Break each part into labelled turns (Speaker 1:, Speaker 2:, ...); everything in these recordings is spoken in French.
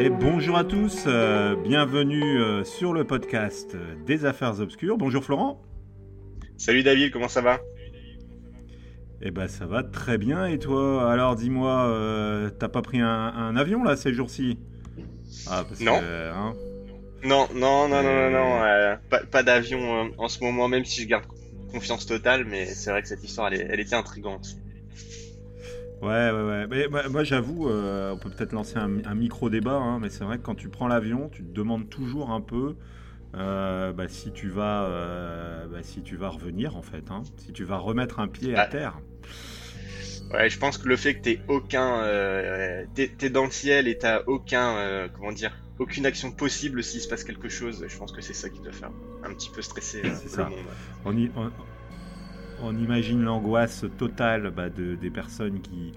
Speaker 1: Et bonjour à tous, euh, bienvenue euh, sur le podcast des Affaires Obscures. Bonjour Florent.
Speaker 2: Salut David, comment ça va?
Speaker 1: Eh ben ça va très bien et toi? Alors dis-moi, euh, t'as pas pris un, avion là ces jours-ci?
Speaker 2: Ah, non. Hein? Non. non. Non, non, non, non, pas, d'avion en ce moment, même si je garde confiance totale, mais c'est vrai que cette histoire, elle, elle était intrigante.
Speaker 1: Ouais, ouais, ouais. Mais, moi, j'avoue, euh, on peut peut-être lancer un, micro-débat, hein, mais c'est vrai que quand tu prends l'avion, tu te demandes toujours un peu euh, bah, si, tu vas, euh, bah, si tu vas revenir, en fait. Hein, si tu vas remettre un pied à terre.
Speaker 2: Ouais, je pense que le fait que t'aies aucun. t'es, dans le ciel et t'as aucun. comment dire aucune action possible s'il se passe quelque chose, je pense que c'est ça qui doit faire un petit peu stresser le ça. monde.
Speaker 1: On, y, on imagine l'angoisse totale bah, de, des personnes qui,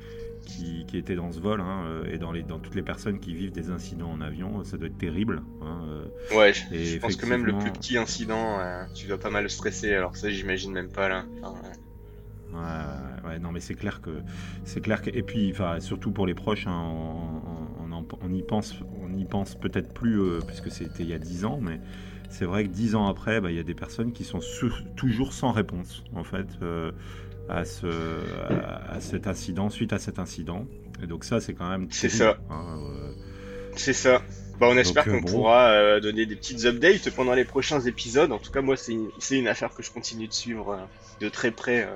Speaker 1: qui, étaient dans ce vol hein, euh, et dans, les, dans toutes les personnes qui vivent des incidents en avion. Ça doit être terrible. Hein,
Speaker 2: euh. ouais, je, pense que même le plus petit incident, euh, tu dois pas mal stresser. Alors ça, j'imagine même pas là.
Speaker 1: ouais. ouais, non, mais c'est clair que c'est clair que et puis, enfin, surtout pour les proches, hein, on, on, y pense, on y pense peut-être plus puisque c'était il y a 10 ans, mais c'est vrai que dix ans après, bah, il y a des personnes qui sont toujours sans réponse, en fait, euh, à, ce, à, cet incident, suite à cet incident. Et donc ça, c'est quand même...
Speaker 2: C'est ça. Hein, euh. C'est ça. Bah, on espère qu'on euh, pourra donner des petites updates pendant les prochains épisodes. En tout cas, moi, c'est une, une, affaire que je continue de suivre de très près.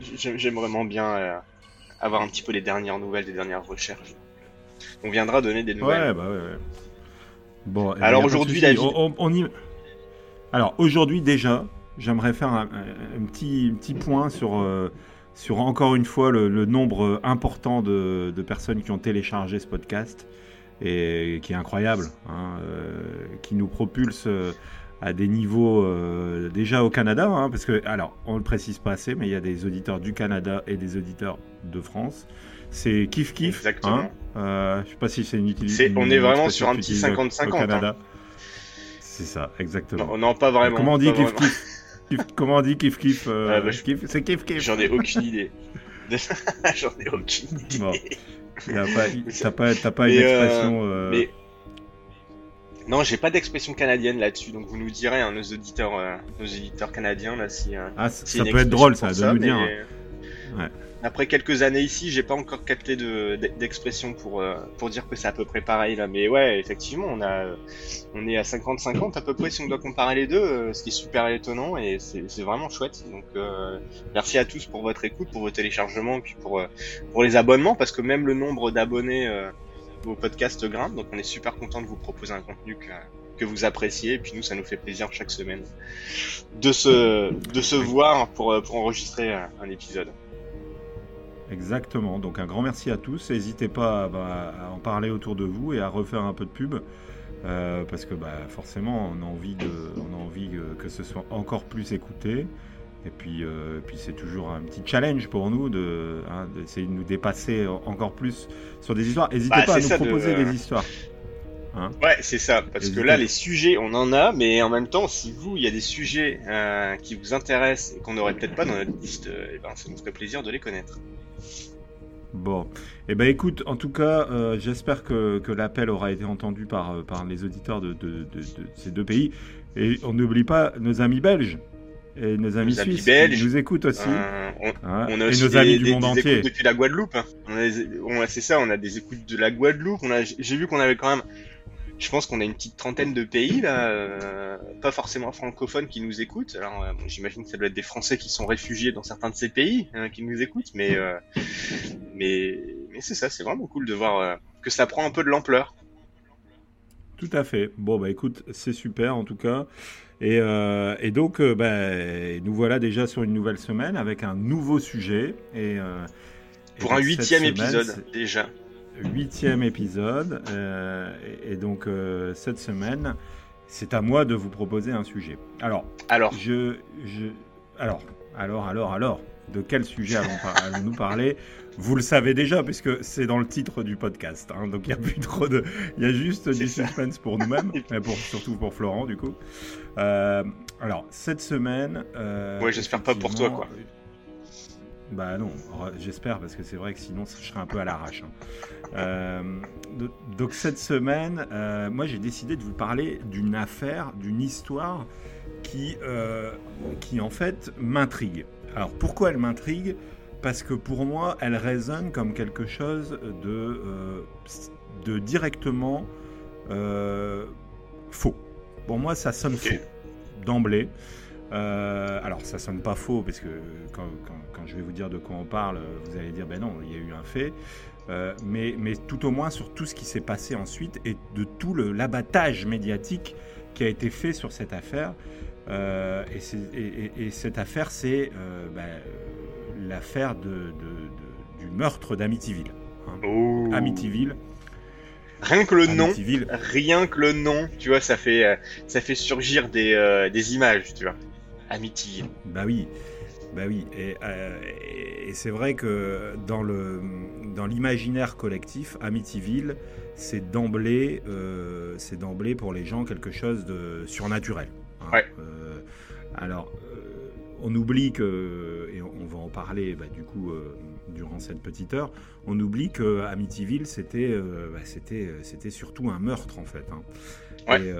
Speaker 2: J'aime vraiment bien avoir un petit peu les dernières nouvelles, les dernières recherches. On viendra donner des nouvelles.
Speaker 1: Ouais, bah ouais, ouais.
Speaker 2: Bon, alors aujourd'hui,
Speaker 1: Alors aujourd'hui déjà, j'aimerais faire un, petit, petit point sur, euh, sur encore une fois le, nombre important de, personnes qui ont téléchargé ce podcast et qui est incroyable, hein, euh, qui nous propulse euh, à des niveaux déjà au Canada, hein, parce que alors on le précise pas assez, mais il y a des auditeurs du Canada et des auditeurs de France. C'est kiff kiff.
Speaker 2: Exactement. Hein
Speaker 1: euh, je sais pas si c'est une utilité.
Speaker 2: On est vraiment sur un petit 50-50. Hein.
Speaker 1: C'est ça, exactement.
Speaker 2: Non, pas vraiment.
Speaker 1: Comment on dit kiff kiff, Comment on dit kiff kiff, euh, bah, C'est kiff kiff.
Speaker 2: J'en ai aucune idée. J'en ai aucune idée. Bon.
Speaker 1: T'as pas, pas, pas une euh, expression. Euh... Mais...
Speaker 2: Non, j'ai pas d'expression canadienne là-dessus, donc vous nous direz, hein, nos auditeurs, nos éditeurs canadiens là, si.
Speaker 1: ah, ça peut être drôle, ça, de nous dire.
Speaker 2: Ouais. Après quelques années ici, j'ai pas encore capté d'expression pour euh, pour dire que c'est à peu près pareil là. Mais ouais, effectivement, on a on est à 50-50 à peu près si on doit comparer les deux, euh, ce qui est super étonnant et c'est vraiment chouette. Donc euh, merci à tous pour votre écoute, pour vos téléchargements puis pour pour les abonnements parce que même le nombre d'abonnés au podcast grimpe. Donc on est super content de vous proposer un contenu que que vous appréciez. Et puis nous, ça nous fait plaisir chaque semaine de se, de se voir pour, pour enregistrer un épisode.
Speaker 1: Exactement. Donc un grand merci à tous. N'hésitez pas bah, à en parler autour de vous et à refaire un peu de pub. Euh, parce que bah, forcément, on a envie, de, on a envie que, ce soit encore plus écouté. Et puis, euh, puis c'est toujours un petit challenge pour nous de, hein, d'essayer de nous dépasser encore plus sur des histoires. N'hésitez bah, pas à nous proposer des histoires.
Speaker 2: Hein ouais, c'est ça. Parce que là, les sujets, on en a, mais en même temps, si vous, il y a des sujets euh, qui vous intéressent et qu'on n'aurait peut-être pas dans notre liste, eh ben, ça nous ferait plaisir de les connaître.
Speaker 1: Bon, eh ben écoute, en tout cas, euh, j'espère que, l'appel aura été entendu par, euh, par les auditeurs de, ces deux pays. Et on n'oublie pas nos amis belges et nos amis suisses qui nous écoutent aussi. Euh,
Speaker 2: hein, on, a aussi et nos amis du monde entier. depuis la Guadeloupe. Hein. c'est ça, on a des écoutes de la Guadeloupe. J'ai vu qu'on avait quand même je pense qu'on a une petite trentaine de pays là, euh, pas forcément francophones qui nous écoutent. Alors euh, j'imagine que ça doit être des Français qui sont réfugiés dans certains de ces pays hein, qui nous écoutent, mais euh, mais mais c'est ça, c'est vraiment cool de voir que ça prend un peu de l'ampleur.
Speaker 1: Tout à fait. Bon bah écoute, c'est super en tout cas. Et, et donc bah, nous voilà déjà sur une nouvelle semaine avec un nouveau sujet et
Speaker 2: pour un huitième épisode déjà
Speaker 1: huitième épisode. Euh, et, donc, euh, cette semaine, c'est à moi de vous proposer un sujet. Alors, alors. Je, je, alors, alors, alors, alors, de quel sujet allons-nous parler? Vous le savez déjà, puisque c'est dans le titre du podcast. Hein. donc, il y a plus trop de. Il y a juste du suspense pour nous-mêmes, mais pour, surtout pour Florent, du coup. Euh, alors, cette semaine.
Speaker 2: ouais, j'espère pas pour toi, quoi.
Speaker 1: Bah non, j'espère parce que c'est vrai que sinon je serais un peu à l'arrache. Hein. Euh, donc cette semaine, euh, moi j'ai décidé de vous parler d'une affaire, d'une histoire qui, euh, qui en fait m'intrigue. Alors pourquoi elle m'intrigue? Parce que pour moi, elle résonne comme quelque chose de, de directement faux. Pour moi, ça sonne faux d'emblée. Euh, alors ça sonne pas faux parce que quand, je vais vous dire de quoi on parle, vous allez dire ben non, il y a eu un fait. Euh, mais, mais, tout au moins sur tout ce qui s'est passé ensuite et de tout l'abattage médiatique qui a été fait sur cette affaire. Euh, et, cette affaire, c'est ben, l'affaire de, du meurtre d'Amityville. Hein.
Speaker 2: Oh.
Speaker 1: Amityville.
Speaker 2: Rien que le nom, rien que le nom, tu vois, ça fait, ça fait surgir des, des images, tu vois. Amityville.
Speaker 1: Bah oui, bah oui. Euh, et, c'est vrai que dans le dans l'imaginaire collectif, Amityville, c'est d'emblée, euh, c'est d'emblée pour les gens quelque chose de surnaturel.
Speaker 2: Hein. Ouais.
Speaker 1: Euh, alors, on oublie que, et on va en parler bah, du coup durant cette petite heure, on oublie que Amityville, c'était, bah, c'était, c'était surtout un meurtre en fait. Hein.
Speaker 2: Ouais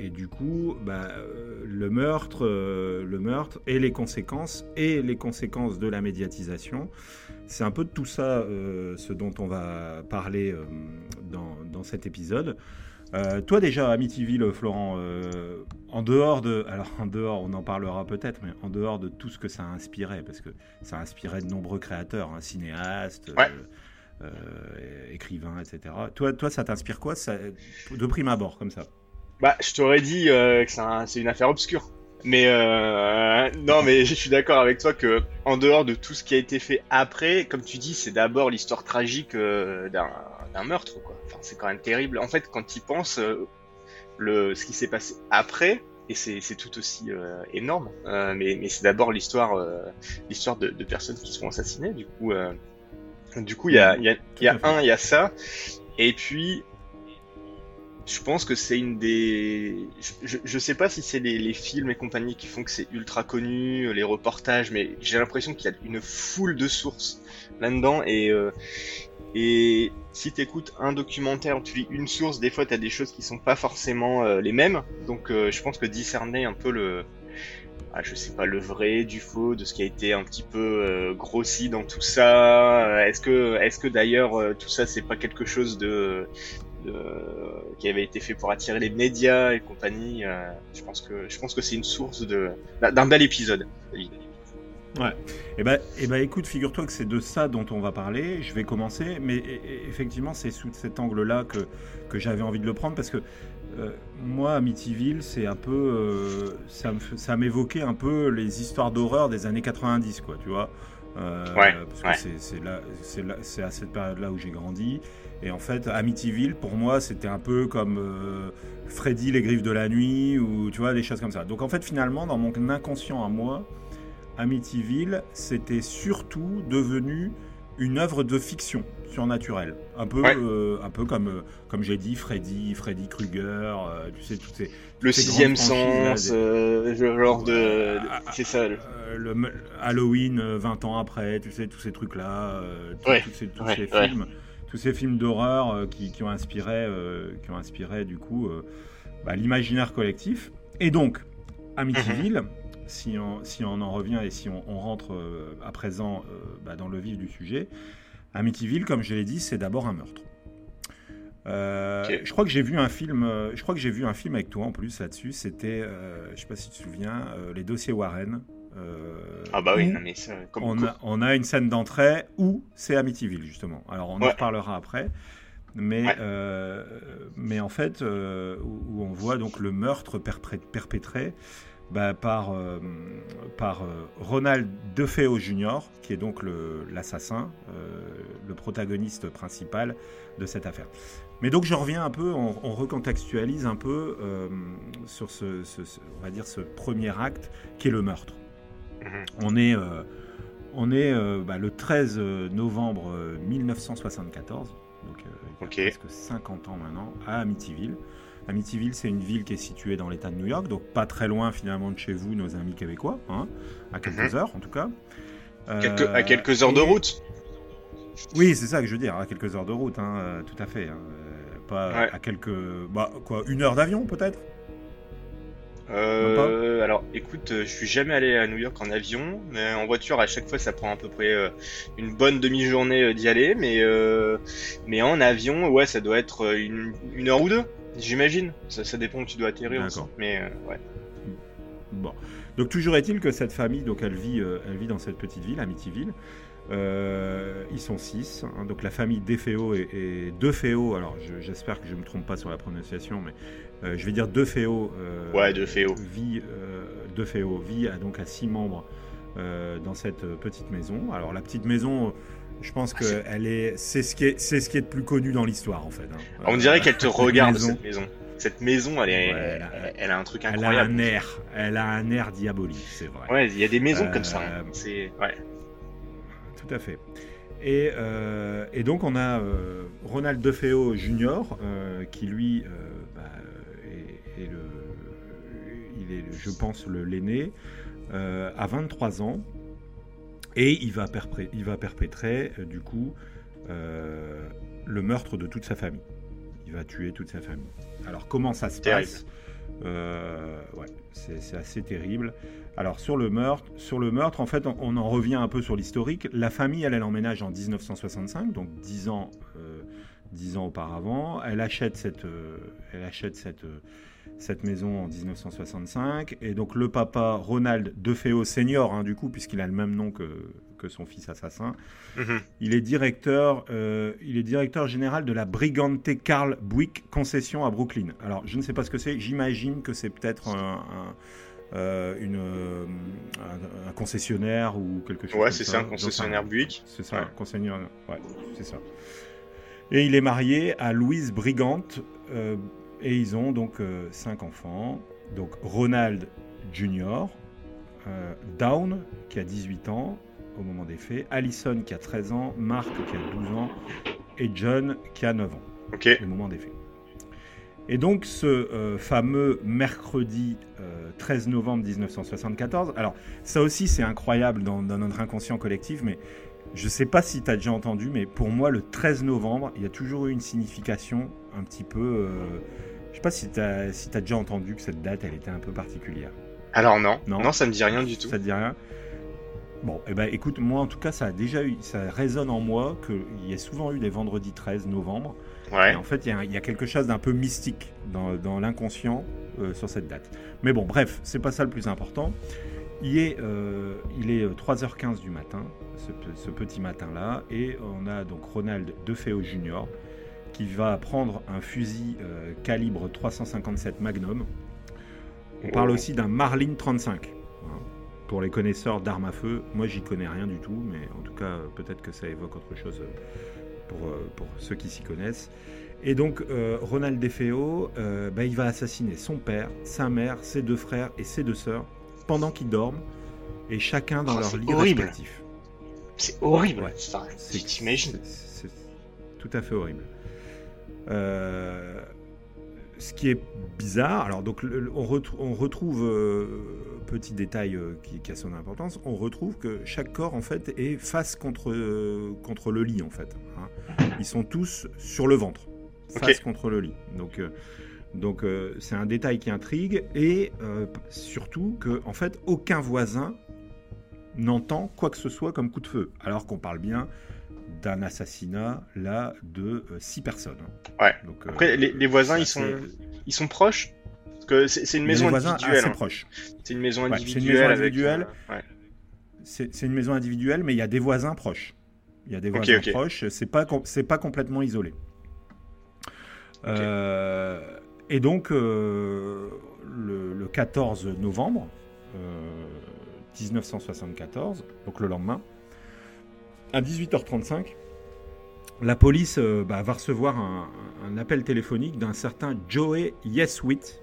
Speaker 1: et du coup, bah, euh, le meurtre, euh, le meurtre et les conséquences et les conséquences de la médiatisation, c'est un peu de tout ça euh, ce dont on va parler dans, dans, cet épisode. toi déjà, Amityville, Florent, en dehors de, alors en dehors, on en parlera peut-être, mais en dehors de tout ce que ça a inspiré, parce que ça a inspiré de nombreux créateurs, hein, cinéastes. Écrivains, etc. Toi, toi ça t'inspire quoi de prime abord, comme ça?
Speaker 2: Bah, je t'aurais dit euh, que c'est une affaire obscure. Mais euh, non, mais je suis d'accord avec toi que en dehors de tout ce qui a été fait après, comme tu dis, c'est d'abord l'histoire tragique euh, d'un meurtre. Enfin, c'est quand même terrible. En fait, quand tu penses, euh, le ce qui s'est passé après, et c'est tout aussi euh, énorme. mais, mais c'est d'abord l'histoire l'histoire de, de, personnes qui sont assassinées. Du coup, du coup, il y a, y a, y a un, il y a ça. Et puis, je pense que c'est une des. Je, je, sais pas si c'est les, les, films et compagnie qui font que c'est ultra connu, les reportages, mais j'ai l'impression qu'il y a une foule de sources là-dedans et euh, et si t'écoutes un documentaire, tu lis une source, des fois t'as des choses qui sont pas forcément euh, les mêmes. Donc euh, je pense que discerner un peu le, ah, je sais pas le vrai du faux, de ce qui a été un petit peu grossi dans tout ça. Est-ce que est-ce que d'ailleurs tout ça c'est pas quelque chose de qui avait été fait pour attirer les médias et compagnie. Euh, je pense que je pense que c'est une source de d'un bel épisode.
Speaker 1: Ouais. Eh ben, eh ben, écoute, figure-toi que c'est de ça dont on va parler. Je vais commencer, mais effectivement, c'est sous cet angle-là que, que j'avais envie de le prendre parce que euh, moi, Amityville, c'est un peu, euh, ça, ça m'évoquait un peu les histoires d'horreur des années 90, quoi, tu vois.
Speaker 2: ouais,
Speaker 1: parce que c'est là, c'est à cette période-là où j'ai grandi. Et en fait, Amityville, pour moi, c'était un peu comme euh, Freddy, les griffes de la nuit, ou tu vois, des choses comme ça. Donc en fait, finalement, dans mon inconscient à moi, Amityville, c'était surtout devenu une œuvre de fiction surnaturelle. Un peu, euh, un peu comme, euh, comme j'ai dit, Freddy, Freddy Krueger, tu sais, toutes ces.
Speaker 2: le sixième sens, genre de. C'est ça.
Speaker 1: Le... Halloween 20 ans après, tu sais, tous ces trucs-là, tous ces, tous ces films tous ces films d'horreur euh, qui, ont inspiré, euh, qui ont inspiré du coup euh, bah, l'imaginaire collectif. Et donc, Amityville, mhm. Si on, si on en revient et si on, rentre à présent bah, dans le vif du sujet, Amityville, comme je l'ai dit, c'est d'abord un meurtre. Je crois que j'ai vu un film. je crois que j'ai vu un film avec toi en plus là-dessus. C'était, je sais pas si tu te souviens, les dossiers Warren.
Speaker 2: Euh, ah bah oui, mais
Speaker 1: on, a, une scène d'entrée où c'est Amityville justement. Alors on en reparlera après. Mais, euh, mais en fait, euh, où, on voit donc le meurtre perpétré bah, par, par Ronald DeFeo Jr., qui est donc l'assassin, le, protagoniste principal de cette affaire. Mais donc je reviens un peu, on, recontextualise un peu sur ce, on va dire ce premier acte qui est le meurtre. Mhm. On est, euh, on est euh, bah, le 13 novembre 1974, euh, donc il y a presque 50 ans maintenant, à Amityville. Amityville, c'est une ville qui est située dans l'État de New York, donc pas très loin finalement de chez vous, nos amis québécois, hein, à quelques mhm. heures en tout cas.
Speaker 3: à quelques heures de route.
Speaker 1: Oui, c'est ça que je veux dire, à quelques heures de route, hein, tout à fait. Hein. pas à quelques, bah quoi, une heure d'avion peut-être?
Speaker 3: Euh, alors, écoute, je suis jamais allé à New York en avion, mais en voiture, à chaque fois, ça prend à peu près euh, une bonne demi-journée euh, d'y aller, mais euh, mais en avion, ouais, ça doit être une, une heure ou deux, j'imagine. Ça, ça, dépend où tu dois atterrir aussi, mais ouais.
Speaker 1: Bon, donc toujours est-il que cette famille, donc elle vit, elle vit dans cette petite ville, Amityville. Euh, ils sont six. Hein. donc la famille Defeo et, et Defeo, alors j'espère que je ne me trompe pas sur la prononciation, mais euh, je vais dire Defeo.
Speaker 3: Euh, ouais, Defeo.
Speaker 1: Vit, Defeo vit à, donc à six membres dans cette petite maison. Alors la petite maison. Je pense que ah, elle est, c'est ce qui est, c'est ce qui est de plus connu dans l'histoire en fait. Hein.
Speaker 3: On dirait qu'elle te regarde cette maison. Cette maison, elle, est, elle, a un truc incroyable.
Speaker 1: Elle a un air, elle a un air diabolique, c'est vrai.
Speaker 3: Ouais, il y a des maisons comme ça. Hein. C'est, ouais
Speaker 1: tout à fait. Et, euh, et, donc on a euh, Ronald DeFeo Jr. Euh, qui lui bah, est, le, il est, je pense, l'aîné, à 23 ans, et il va, il va perpétrer du coup le meurtre de toute sa famille. Il va tuer toute sa famille. Alors comment ça se passe? Ouais, c'est assez terrible. Alors sur le meurtre, sur le meurtre, en fait, on, en revient un peu sur l'historique. La famille, elle, elle emménage en 1965, donc 10 ans, euh, ans auparavant. Elle achète cette, euh, elle achète cette, euh, cette maison en 1965, et donc le papa Ronald DeFeo Senior, hein, du coup, puisqu'il a le même nom que, que son fils assassin, mhm. il est directeur, il est directeur général de la Brigante Carl Buick concession à Brooklyn. Alors je ne sais pas ce que c'est. J'imagine que c'est peut-être un euh, une, euh, un, concessionnaire ou quelque chose.
Speaker 3: Ouais, c'est ça, un concessionnaire Buick.
Speaker 1: C'est ça, un concessionnaire. Ouais, c'est ça. Et il est marié à Louise Brigante euh, et ils ont donc cinq enfants. Donc Ronald Jr., Down qui a 18 ans au moment des faits, Allison qui a 13 ans, Mark qui a 12 ans et John qui a 9 ans au moment des faits. Et donc ce euh, fameux mercredi 13 euh, novembre 1974, alors ça aussi c'est incroyable dans, notre inconscient collectif, mais je ne sais pas si tu as déjà entendu, mais pour moi le 13 novembre, il y a toujours eu une signification un petit peu... Euh, sais pas si tu as, si as déjà entendu que cette date, elle était un peu particulière.
Speaker 3: Alors non, non, non ça me dit rien du tout.
Speaker 1: Ça te dit rien? Bon, eh ben, écoute, moi en tout cas, ça a déjà eu, ça résonne en moi qu'il y a souvent eu des vendredis 13 novembre en fait, il y, a quelque chose d'un peu mystique dans, l'inconscient euh, sur cette date. Mais bon, bref, c'est pas ça le plus important. Il est, euh, il est 3h15 euh, du matin, ce, petit matin-là, et on a donc Ronald DeFeo Jr. qui va prendre un fusil calibre 357 Magnum. On parle aussi d'un Marlin 35. Hein. Pour les connaisseurs d'armes à feu, moi j'y connais rien du tout, mais en tout cas peut-être que ça évoque autre chose euh, pour, ceux qui s'y connaissent. Et donc, euh, Ronald DeFeo, euh, bah, il va assassiner son père, sa mère, ses deux frères et ses deux sœurs pendant qu'ils dorment, et chacun dans oh, leur lit respectif.
Speaker 3: C'est horrible, ouais, t'imagines
Speaker 1: C'est tout à fait horrible. Ce qui est bizarre, alors donc on, retrouve, petit détail qui, a son importance, on retrouve que chaque corps en fait est face contre, contre le lit en fait. Hein. Ils sont tous sur le ventre, face contre le lit. Donc, euh, donc euh, c'est un détail qui intrigue et euh, surtout que en fait aucun voisin n'entend quoi que ce soit comme coup de feu, alors qu'on parle bien d'un assassinat là de six personnes.
Speaker 3: Ouais. Donc, Après les, voisins ils sont ils sont proches? Parce que c'est une maison individuelle. Assez
Speaker 1: hein.
Speaker 3: C'est une maison individuelle.
Speaker 1: C'est une maison individuelle, mais il y a des voisins proches. Il y a des voisins proches. C'est pas c'est pas complètement isolé. Euh, et donc euh, le, 14 novembre 1974, euh, donc le lendemain, à 18h35, la police bah, va recevoir un, appel téléphonique d'un certain Joey Yeswit.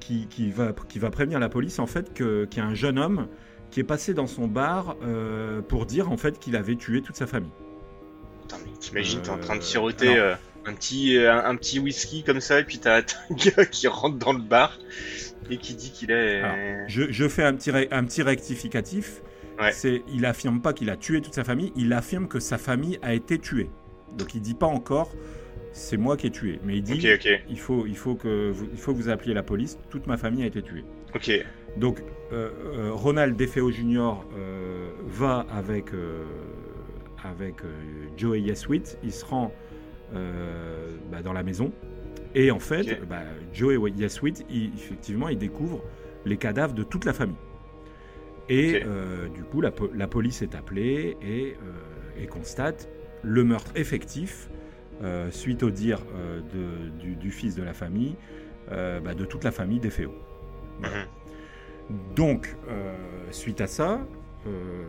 Speaker 1: qui, qui, va, qui va prévenir la police en fait qu'il y a un jeune homme qui est passé dans son bar euh, pour dire en fait qu'il avait tué toute sa famille.
Speaker 3: Putain, mais t'imagines, t'es en train de euh, siroter euh, un, petit, un, petit whisky comme ça, et puis t'as un gars qui rentre dans le bar et qui dit qu'il est.
Speaker 1: je, fais un petit, un petit rectificatif. C'est, il affirme pas qu'il a tué toute sa famille, il affirme que sa famille a été tuée. Donc il dit pas encore c'est moi qui ai tué, mais il dit il faut il faut que vous, il faut que vous appeliez la police, toute ma famille a été tuée.
Speaker 3: Ok.
Speaker 1: Donc euh, euh, Ronald DeFeo Jr. Euh, va avec avec Joey Yaswit, il se rend bah, dans la maison et en fait bah, Joey Yaswit, effectivement, il découvre les cadavres de toute la famille. Et du coup, la, la, police est appelée et, et constate le meurtre effectif, euh, suite au dire euh, du, fils de la famille, euh, bah, de toute la famille des Féo. Mhm. Donc, suite à ça,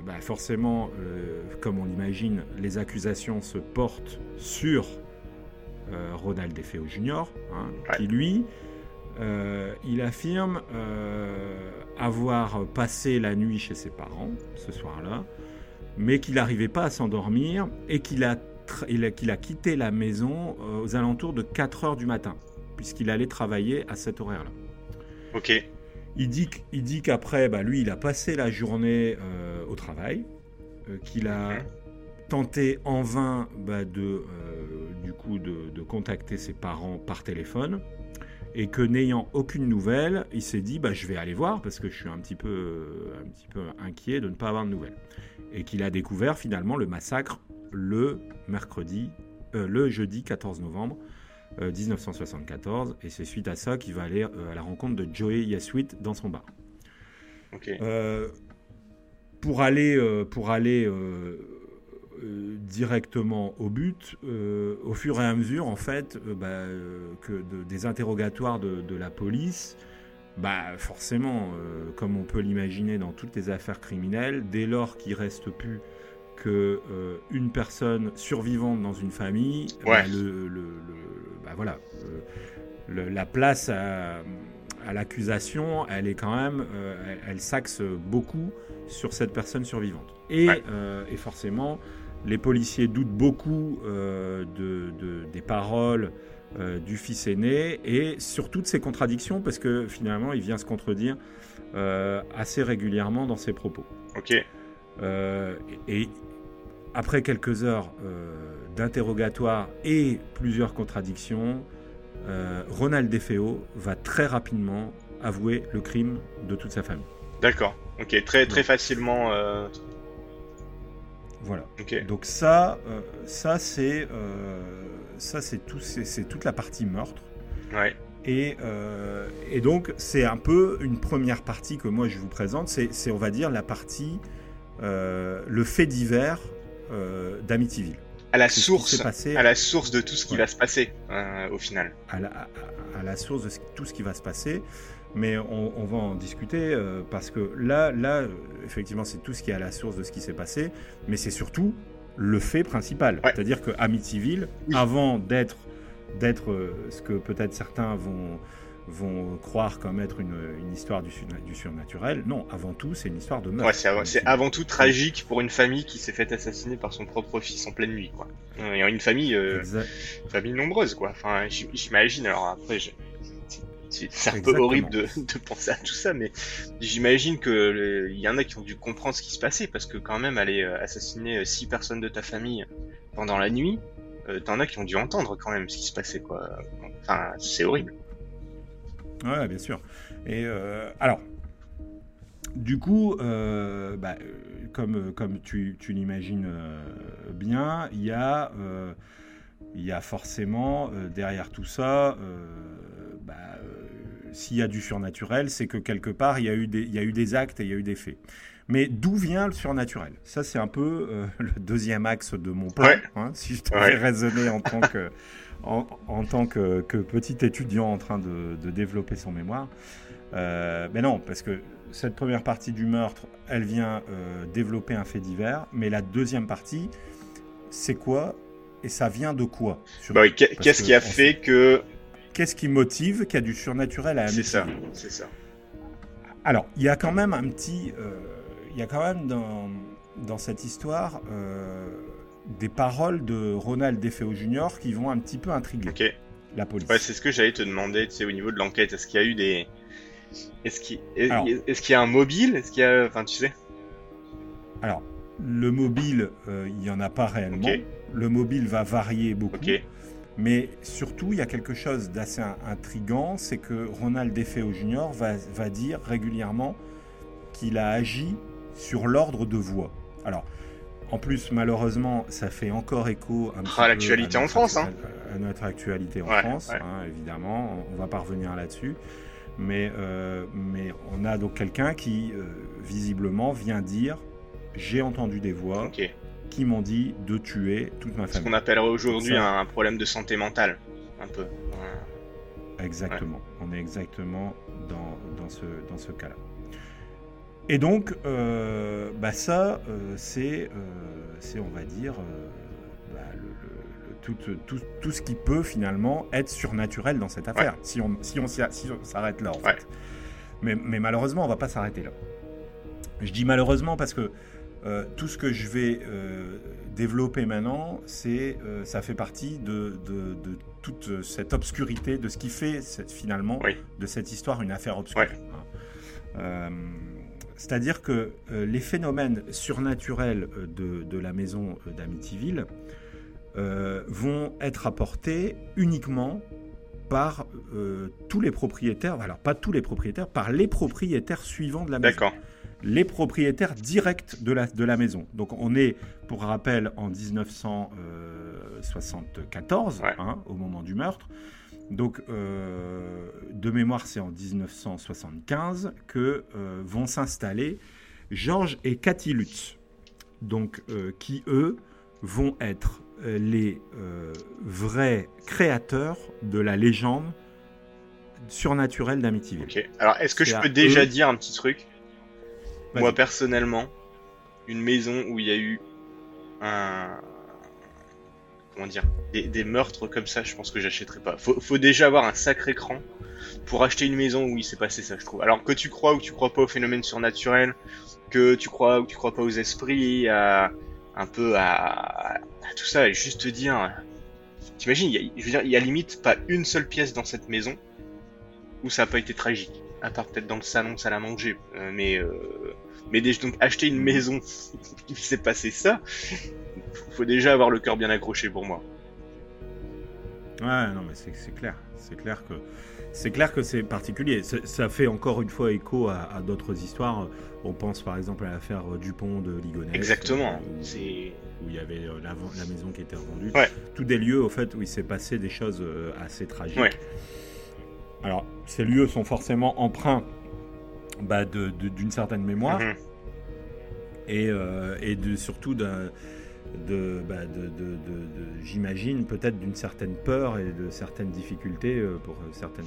Speaker 1: bah, forcément, comme on l'imagine, les accusations se portent sur Ronald Defeo Jr., hein, qui lui, il affirme avoir passé la nuit chez ses parents ce soir-là, mais qu'il n'arrivait pas à s'endormir et qu'il a, quitté la maison euh, aux alentours de 4 heures du matin, puisqu'il allait travailler à cet horaire-là.
Speaker 3: Ok.
Speaker 1: Il dit, il dit qu'après, bah, lui, il a passé la journée euh, au travail, euh, qu'il a tenté en vain bah, de, du coup, de, de, contacter ses parents par téléphone, et que n'ayant aucune nouvelle, il s'est dit bah, je vais aller voir parce que je suis un petit peu, un petit peu inquiet de ne pas avoir de nouvelles et qu'il a découvert finalement le massacre le mercredi, euh, le jeudi 14 novembre 1974. Euh, et c'est suite à ça qu'il va aller euh, à la rencontre de Joey Yaswit dans son bar. pour aller, pour aller directement au but, au fur et à mesure en fait bah, que des interrogatoires de, la police, bah forcément, euh, comme on peut l'imaginer dans toutes les affaires criminelles, dès lors qu'il reste plus que euh, une personne survivante dans une famille, bah, le, bah, voilà, euh, la place à, l'accusation, elle est quand même, elle, s'axe beaucoup sur cette personne survivante. Et, et, forcément, les policiers doutent beaucoup de, des paroles euh, du fils aîné et sur toutes ces contradictions parce que finalement il vient se contredire euh, assez régulièrement dans ses propos.
Speaker 3: Ok.
Speaker 1: Euh, et, après quelques heures d'interrogatoire et plusieurs contradictions, Ronald Defeo va très rapidement avouer le crime de toute sa famille.
Speaker 3: D'accord. Ok. Très très facilement.
Speaker 1: Voilà. Donc ça, ça c'est ça, c'est tout, c'est toute la partie meurtre.
Speaker 3: Ouais.
Speaker 1: Et, euh, et, donc, c'est un peu une première partie que moi je vous présente. C'est, on va dire, la partie, euh, le fait divers euh, d'Amityville.
Speaker 3: À la source, à la source de tout ce qui va se passer euh, au final.
Speaker 1: À la, à, la, source de tout ce qui va se passer. Mais on, on va en discuter parce que là, là, effectivement, c'est tout ce qui est à la source de ce qui s'est passé. Mais c'est surtout le fait principal. C'est-à-dire que Amityville, avant d'être d'être euh, ce que peut-être certains vont vont croire comme être une, une histoire du, du, surnaturel. Non, avant tout, c'est une histoire de meurtre.
Speaker 3: c'est avant, tout tragique pour une famille qui s'est fait assassiner par son propre fils en pleine nuit, quoi. Et une famille, euh, famille nombreuse, quoi. Enfin, j'imagine. Alors après, c'est un peu horrible de, de, penser à tout ça, mais j'imagine que il y en a qui ont dû comprendre ce qui se passait parce que quand même aller euh, assassiner euh, six personnes de ta famille pendant la nuit, euh, t'en as qui ont dû entendre quand même ce qui se passait quoi. Enfin, c'est horrible.
Speaker 1: Ouais, bien sûr. Et alors, du coup, bah, comme, comme tu, tu l'imagines bien, il y a il y a forcément derrière tout ça s'il y a du surnaturel, c'est que quelque part, il y, a eu des, il y a eu des actes et il y a eu des faits. Mais d'où vient le surnaturel? Ça, c'est un peu euh, le deuxième axe de mon plan, hein, si je devais raisonner en tant que, en, tant que, petit étudiant en train de, développer son mémoire. Euh, mais non, parce que cette première partie du meurtre, elle vient euh, développer un fait divers, mais la deuxième partie, c'est quoi? Et ça vient de quoi?
Speaker 3: Bah Qu'est-ce qui a fait que
Speaker 1: qu'est-ce qui motive qu'il y a du surnaturel à
Speaker 3: C'est ça, c'est ça.
Speaker 1: Alors, il y a quand même un petit... Euh, il y a quand même dans, dans cette histoire euh, des paroles de Ronald DeFeo Jr. qui vont un petit peu intriguer la police.
Speaker 3: Ouais, c'est ce que j'allais te demander, tu sais, au niveau de l'enquête. Est-ce qu'il y a eu des... Est-ce qu'il est, qu'il y a un mobile? Est-ce qu'il y a... Enfin, tu sais?
Speaker 1: Alors, le mobile, euh, il n'y en a pas réellement. Le mobile va varier beaucoup. Mais surtout, il y a quelque chose d'assez intrigant, c'est que Ronald Defeo Jr. Va, va dire régulièrement qu'il a agi sur l'ordre de voix. Alors, en plus, malheureusement, ça fait encore écho
Speaker 2: un à l'actualité en France. Hein.
Speaker 1: À, notre actualité en France, hein, évidemment. On, va pas revenir là-dessus. Mais, euh, mais on a donc quelqu'un qui, euh, visiblement, vient dire j'ai entendu des voix qui m'ont dit de tuer toute ma famille.
Speaker 2: Ce qu'on appellerait aujourd'hui un problème de santé mentale, un peu.
Speaker 1: Exactement. On est exactement dans, dans ce, dans ce cas-là. Et donc, euh, bah ça, euh, c'est, euh, c'est, on va dire, bah, tout, tout, tout, ce qui peut finalement être surnaturel dans cette affaire, si, on, si, on, si on s'arrête là, en fait. Mais, mais, malheureusement, on va pas s'arrêter là. Je dis malheureusement parce que tout ce que je vais développer maintenant, c'est, ça fait partie de, de, de, toute cette obscurité, de ce qui fait finalement de cette histoire une affaire obscure. Hein. C'est-à-dire que euh, les phénomènes surnaturels euh, de, la maison euh, d'Amityville vont être apportés uniquement par tous les propriétaires, alors pas tous les propriétaires, par les propriétaires suivants de la maison. D'accord. Les propriétaires directs de la, de la maison. Donc on est, pour rappel, en 1974, hein, au moment du meurtre. Donc, euh, de mémoire, c'est en 1975 que euh, vont s'installer Georges et Cathy Lutz, donc, euh, qui, eux, vont être les vrais créateurs de la légende surnaturelle d'Amityville.
Speaker 2: Ok. Alors, est-ce que je peux déjà dire un petit truc? Moi, personnellement, une maison où il y a eu un, comment dire, des, meurtres comme ça, je pense que j'achèterais pas. Faut, faut déjà avoir un sacré cran pour acheter une maison où il s'est passé ça, je trouve. Alors que tu crois ou tu crois pas aux phénomènes surnaturels, que tu crois ou tu crois pas aux esprits, à, un peu à, tout ça, juste te dire, t'imagines, je veux dire, il y a limite pas une seule pièce dans cette maison où ça a pas été tragique. À part peut-être dans le salon, ça l'a mangé. Euh, mais, euh, mais déjà, donc acheter une maison où s'est passé ça, faut déjà avoir le cœur bien accroché pour moi.
Speaker 1: Ouais, non, mais c'est clair. C'est clair que c'est clair que c'est particulier. Ça fait encore une fois écho à, d'autres histoires. On pense par exemple à l'affaire Dupont de Ligonnès.
Speaker 2: Exactement.
Speaker 1: Où, où il y avait euh, la, maison qui était revendue. Ouais. Tous des lieux, au fait, où il s'est passé des choses assez tragiques. Ouais. Alors, ces lieux sont forcément empreints bah, d'une certaine mémoire. Mm-hmm. Et, euh, et de, surtout bah, de, de, j'imagine, peut-être d'une certaine peur et de certaines difficultés euh, pour, certaines,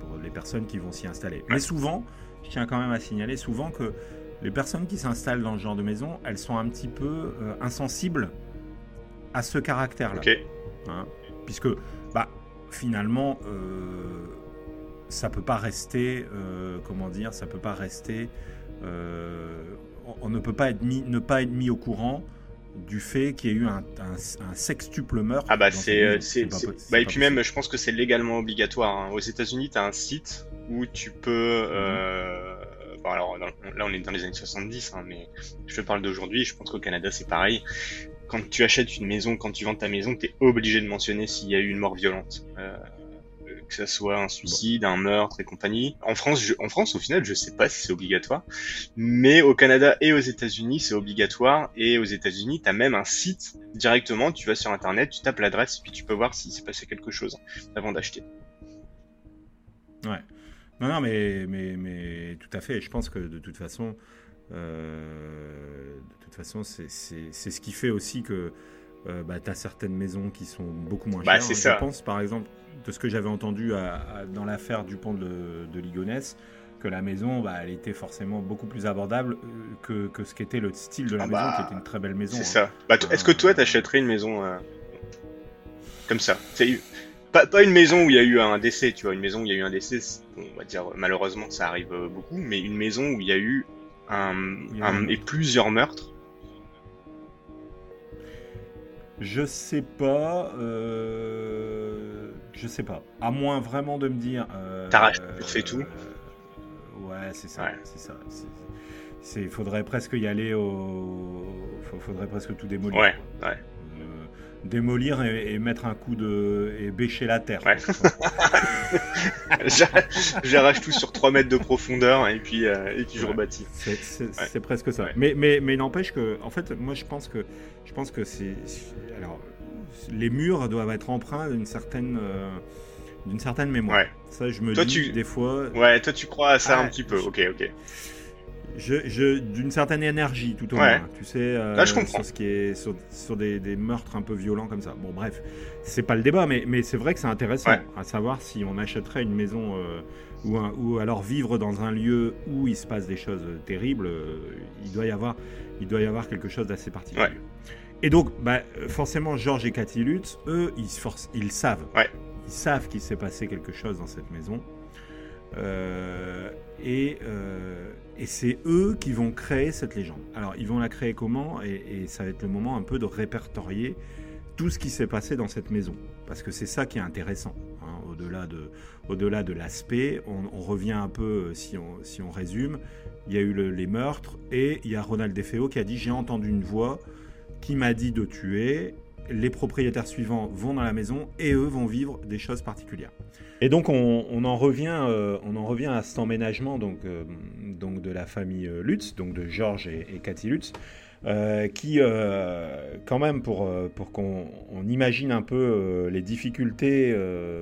Speaker 1: pour les personnes qui vont s'y installer. Mais souvent, je tiens quand même à signaler souvent que les personnes qui s'installent dans ce genre de maison, elles sont un petit peu euh, insensibles à ce caractère-là. Hein, puisque, bah, finalement, euh, ça peut pas rester, euh, comment dire, ça peut pas rester, on, ne peut pas être mis, ne pas être mis au courant du fait qu'il y ait eu un, un, sextuple meurtre.
Speaker 2: Ah bah c'est, euh, bah, et puis même, je pense que c'est légalement obligatoire. Hein. Aux États-Unis, tu as un site où tu peux. Euh... Bon, alors là, on est dans les années 70, hein, mais je te parle d'aujourd'hui. Je pense qu'au Canada, c'est pareil. Quand tu achètes une maison, quand tu vends ta maison, tu es obligé de mentionner s'il y a eu une mort violente. Euh, que ça soit un suicide, un meurtre et compagnie. En France, en France, au final, je sais pas si c'est obligatoire, mais au Canada et aux États-Unis, c'est obligatoire. Et aux États-Unis, tu as même un site directement. Tu vas sur Internet, tu tapes l'adresse, et puis tu peux voir s'il s'est passé quelque chose avant d'acheter.
Speaker 1: Ouais. Non, non, mais, mais, mais tout à fait. Je pense que de toute façon, euh, de toute façon, c'est ce qui fait aussi que euh, bah, tu as certaines maisons qui sont beaucoup moins bah, chères. Ça. Je pense, par exemple, de ce que j'avais entendu dans l'affaire du pont de, de que la maison, bah, elle était forcément beaucoup plus abordable euh, que, ce qu'était le style de la ah maison, qui bah, était une très belle maison.
Speaker 2: C'est hein. ça. Bah, Est-ce que toi, t'achèterais une maison euh, comme ça? Pas, pas, une maison où il y a eu un décès, tu vois, une maison où il y a eu un décès, on va dire malheureusement ça arrive euh, beaucoup, mais une maison où il y a eu un, et plusieurs meurtres?
Speaker 1: Je sais pas. Euh... Je sais pas. À moins vraiment de me dire. Euh...
Speaker 2: T'arraches, tu tout.
Speaker 1: ouais, c'est ça. C'est ça. il faudrait presque y aller au. Il faudrait presque tout démolir.
Speaker 3: Ouais, ouais.
Speaker 1: Euh, démolir et, mettre un coup de. et bêcher la terre.
Speaker 3: Ouais. J'arrache tout sur 3 mètres de profondeur et puis, euh, et puis je rebâtis.
Speaker 1: C'est presque ça. Mais, mais, mais n'empêche que. En fait, moi je pense que. Je pense que c'est. Alors, les murs doivent être empreints d'une certaine. Euh, d'une certaine mémoire. Ça, je me dis des fois.
Speaker 3: Ouais, toi, tu crois à ça un petit peu. Ok, ok
Speaker 1: je, d'une certaine énergie tout au moins. Tu sais, euh, sur ce qui est sur, des, meurtres un peu violents comme ça. Bon, bref, c'est pas le débat, mais, mais c'est vrai que c'est intéressant à savoir si on achèterait une maison euh, ou, ou alors vivre dans un lieu où il se passe des choses terribles. Euh, il doit y avoir, il doit y avoir quelque chose d'assez particulier. Et donc, bah, forcément, Georges et Cathy Lutz, eux, ils, ils savent. Ils savent qu'il s'est passé quelque chose dans cette maison. et, et c'est eux qui vont créer cette légende. Alors, ils vont la créer comment? Et, ça va être le moment un peu de répertorier tout ce qui s'est passé dans cette maison. Parce que c'est ça qui est intéressant. Hein, au-delà de, l'aspect, on, revient un peu, euh, si on, si on résume, il y a eu les meurtres et il y a Ronald Defeo qui a dit J'ai entendu une voix qui m'a dit de tuer. Les propriétaires suivants vont dans la maison et eux vont vivre des choses particulières. Et donc on, en revient, euh, on en revient à cet emménagement donc, euh, de la famille euh, Lutz, donc de Georges et, Cathy Lutz, qui quand même pour, qu'on imagine un peu les difficultés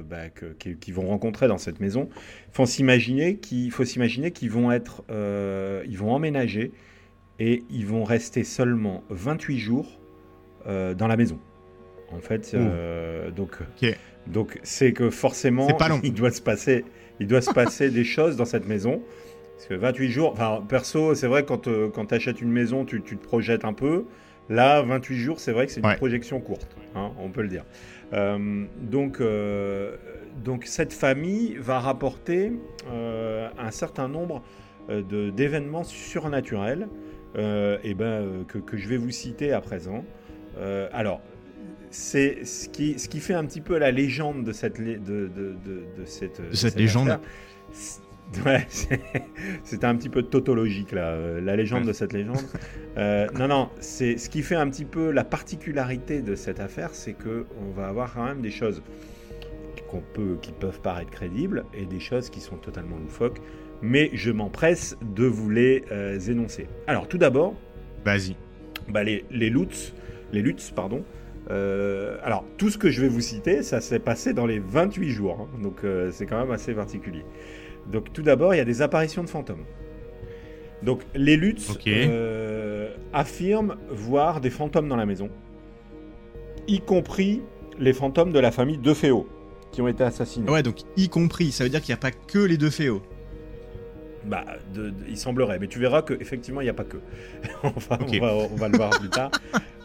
Speaker 1: bah, qu'ils vont rencontrer dans cette maison, faut s'imaginer qu'il faut s'imaginer qu'ils vont être, vont emménager et ils vont rester seulement 28 jours dans la maison. En fait, donc. Donc c'est que forcément, il doit se passer, il doit se passer des choses dans cette maison. Parce que 28 jours, enfin perso, c'est vrai quand, euh, quand tu achètes une maison, tu, te projettes un peu. Là, 28 jours, c'est vrai que c'est une projection courte, hein, on peut le dire. Euh, donc, euh, donc cette famille va rapporter un certain nombre d'événements surnaturels et ben, que, que, je vais vous citer à présent. alors, c'est ce qui, ce qui fait un petit peu la légende de cette, de, de, de, cette,
Speaker 2: cette, légende.
Speaker 1: Ouais, c'était un petit peu tautologique là, euh, la légende de cette légende. Euh, non, non, c'est ce qui fait un petit peu la particularité de cette affaire, c'est que on va avoir quand même des choses qu'on peut, qui peuvent paraître crédibles et des choses qui sont totalement loufoques. Mais je m'empresse de vous les euh, énoncer. Alors, tout d'abord,
Speaker 2: vas-y.
Speaker 1: Bah, les, les Lutz, les Lutz, pardon, euh, alors, tout ce que je vais vous citer, ça s'est passé dans les 28 jours, hein. donc euh, c'est quand même assez particulier. Donc, tout d'abord, il y a des apparitions de fantômes. Donc, les Lutz euh, affirment voir des fantômes dans la maison, y compris les fantômes de la famille De Féo, qui ont été assassinés.
Speaker 2: Ouais, donc y compris, ça veut dire qu'il n'y a pas que les De Féo.
Speaker 1: Bah, il semblerait, mais tu verras qu'effectivement, il n'y a pas que. enfin, on, va, on, va, le voir plus tard.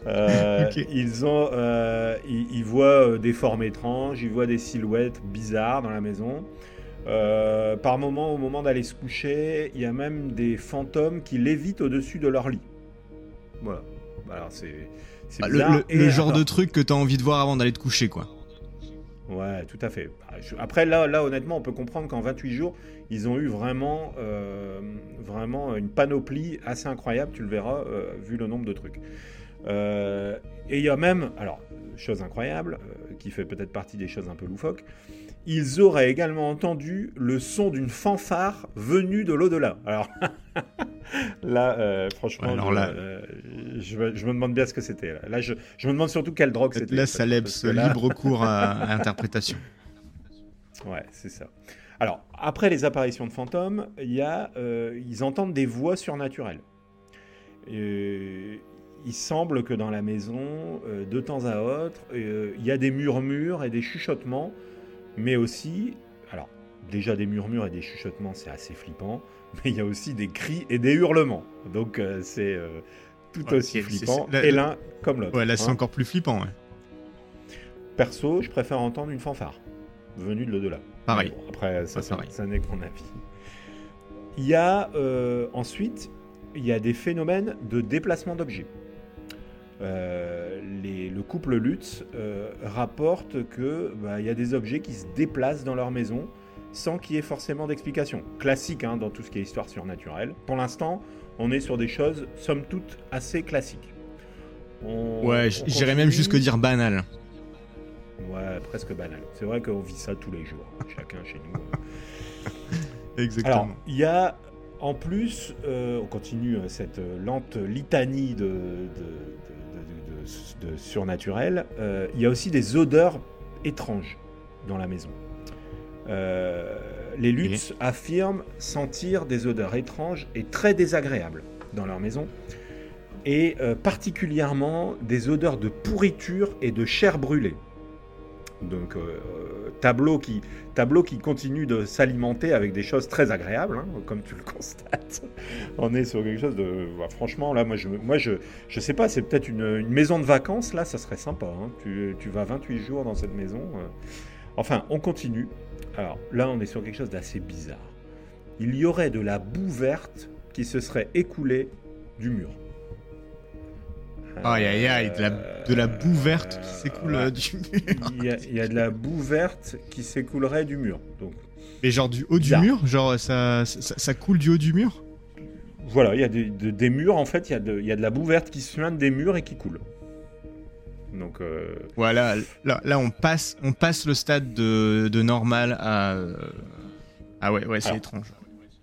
Speaker 1: Euh, ils, ont, euh, ils, voient euh, des formes étranges, ils voient des silhouettes bizarres dans la maison. par moment, au moment d'aller se coucher, il y a même des fantômes qui lévitent au-dessus de leur lit. Voilà. Alors c'est
Speaker 2: bah, le, genre de truc que tu as envie de voir avant d'aller te coucher, quoi.
Speaker 1: Ouais, tout à fait. Bah, après, là, là, honnêtement, on peut comprendre qu'en 28 jours, ils ont eu vraiment, vraiment une panoplie assez incroyable, tu le verras, vu le nombre de trucs. Euh, et il y a même, alors, chose incroyable, euh, qui fait peut-être partie des choses un peu loufoques, ils auraient également entendu le son d'une fanfare venue de l'au-delà. Alors là, euh, franchement, Alors là... je, me demande bien ce que c'était. Là, je, me demande surtout quelle drogue c'était.
Speaker 2: Là, ça laisse libre cours à, à interprétation.
Speaker 1: Ouais, c'est ça. Alors, après les apparitions de fantômes, il y a, ils entendent des voix surnaturelles. Et il semble que dans la maison, euh, de temps à autre, euh, il y a des murmures et des chuchotements, mais aussi, alors déjà des murmures et des chuchotements, c'est assez flippant, mais il y a aussi des cris et des hurlements. Donc euh, c'est tout aussi flippant, et l'un comme l'autre.
Speaker 2: Ouais, là c'est hein. encore plus flippant. Ouais.
Speaker 1: Perso, je préfère entendre une fanfare venue de l'au-delà.
Speaker 2: Pareil.
Speaker 1: après, ça, ça, n'est que mon avis. Il y a ensuite, il y a des phénomènes de déplacement d'objets. Euh, le couple Lutz euh, rapporte qu'il bah, y a des objets qui se déplacent dans leur maison sans qu'il y ait forcément d'explication. Classique hein, dans tout ce qui est histoire surnaturelle. Pour l'instant, on est sur des choses, somme toute, assez classiques.
Speaker 2: ouais, j'irais même jusque dire banal.
Speaker 1: Ouais, presque banal. C'est vrai qu'on vit ça tous les jours, chacun chez nous.
Speaker 2: Exactement.
Speaker 1: Alors, il y a en plus, euh, on continue euh, cette lente litanie de, de, surnaturel. Euh, il y a aussi des odeurs étranges dans la maison. les Lutz affirment sentir des odeurs étranges et très désagréables dans leur maison, et particulièrement des odeurs de pourriture et de chair brûlée. Donc euh, tableau, qui, continue de s'alimenter avec des choses très agréables, hein, comme tu le constates. On est sur quelque chose de... Bah, franchement, là, moi, je, moi, je, je sais pas, c'est peut-être une, maison de vacances, là, ça serait sympa. Hein. Tu, tu, vas 28 jours dans cette maison. Euh. Enfin, on continue. Alors là, on est sur quelque chose d'assez bizarre. Il y aurait de la boue verte qui se serait écoulée du mur.
Speaker 2: Aïe aïe aïe, de la, de la boue verte qui s'écoule euh, du mur.
Speaker 1: Il y, a, de la boue verte qui s'écoulerait du mur. Donc.
Speaker 2: Mais genre du haut du mur? Genre ça, ça, coule du haut du mur?
Speaker 1: Voilà, il y a des, des murs, en fait, il y, a de, il y a de la boue verte qui se suinte des murs et qui coule. Donc. Euh...
Speaker 2: Voilà, là, là, on, passe, on passe le stade de, de normal à. Euh, ah ouais, ouais, c'est étrange.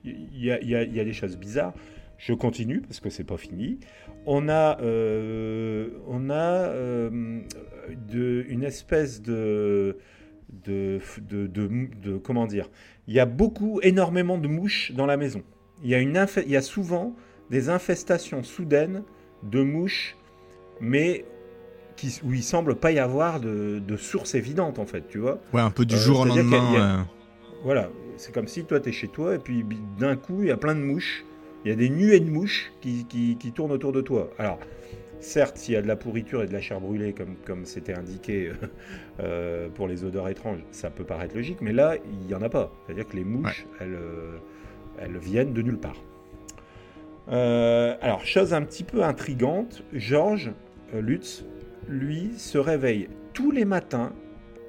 Speaker 1: Il y a, y, a, y a des choses bizarres. Je continue parce que c'est pas fini on a, euh, on a euh, de, une espèce de de, de, Comment dire? Il y a beaucoup, énormément de mouches dans la maison. Il y a, une il y a souvent des infestations soudaines de mouches, mais qui, où il semble pas y avoir de, source évidente, en fait, tu vois?
Speaker 2: Ouais, un peu du euh, jour au lendemain.
Speaker 1: Voilà, c'est comme si toi, tu es chez toi, et puis d'un coup, il y a plein de mouches il y a des nuées de mouches qui, qui, tournent autour de toi. Alors, certes, s'il y a de la pourriture et de la chair brûlée, comme, comme c'était indiqué euh, pour les odeurs étranges, ça peut paraître logique, mais là, il n'y en a pas. C'est-à-dire que les mouches, elles, euh, elles viennent de nulle part. Euh, alors, chose un petit peu intrigante, Georges Lutz, lui, se réveille tous les matins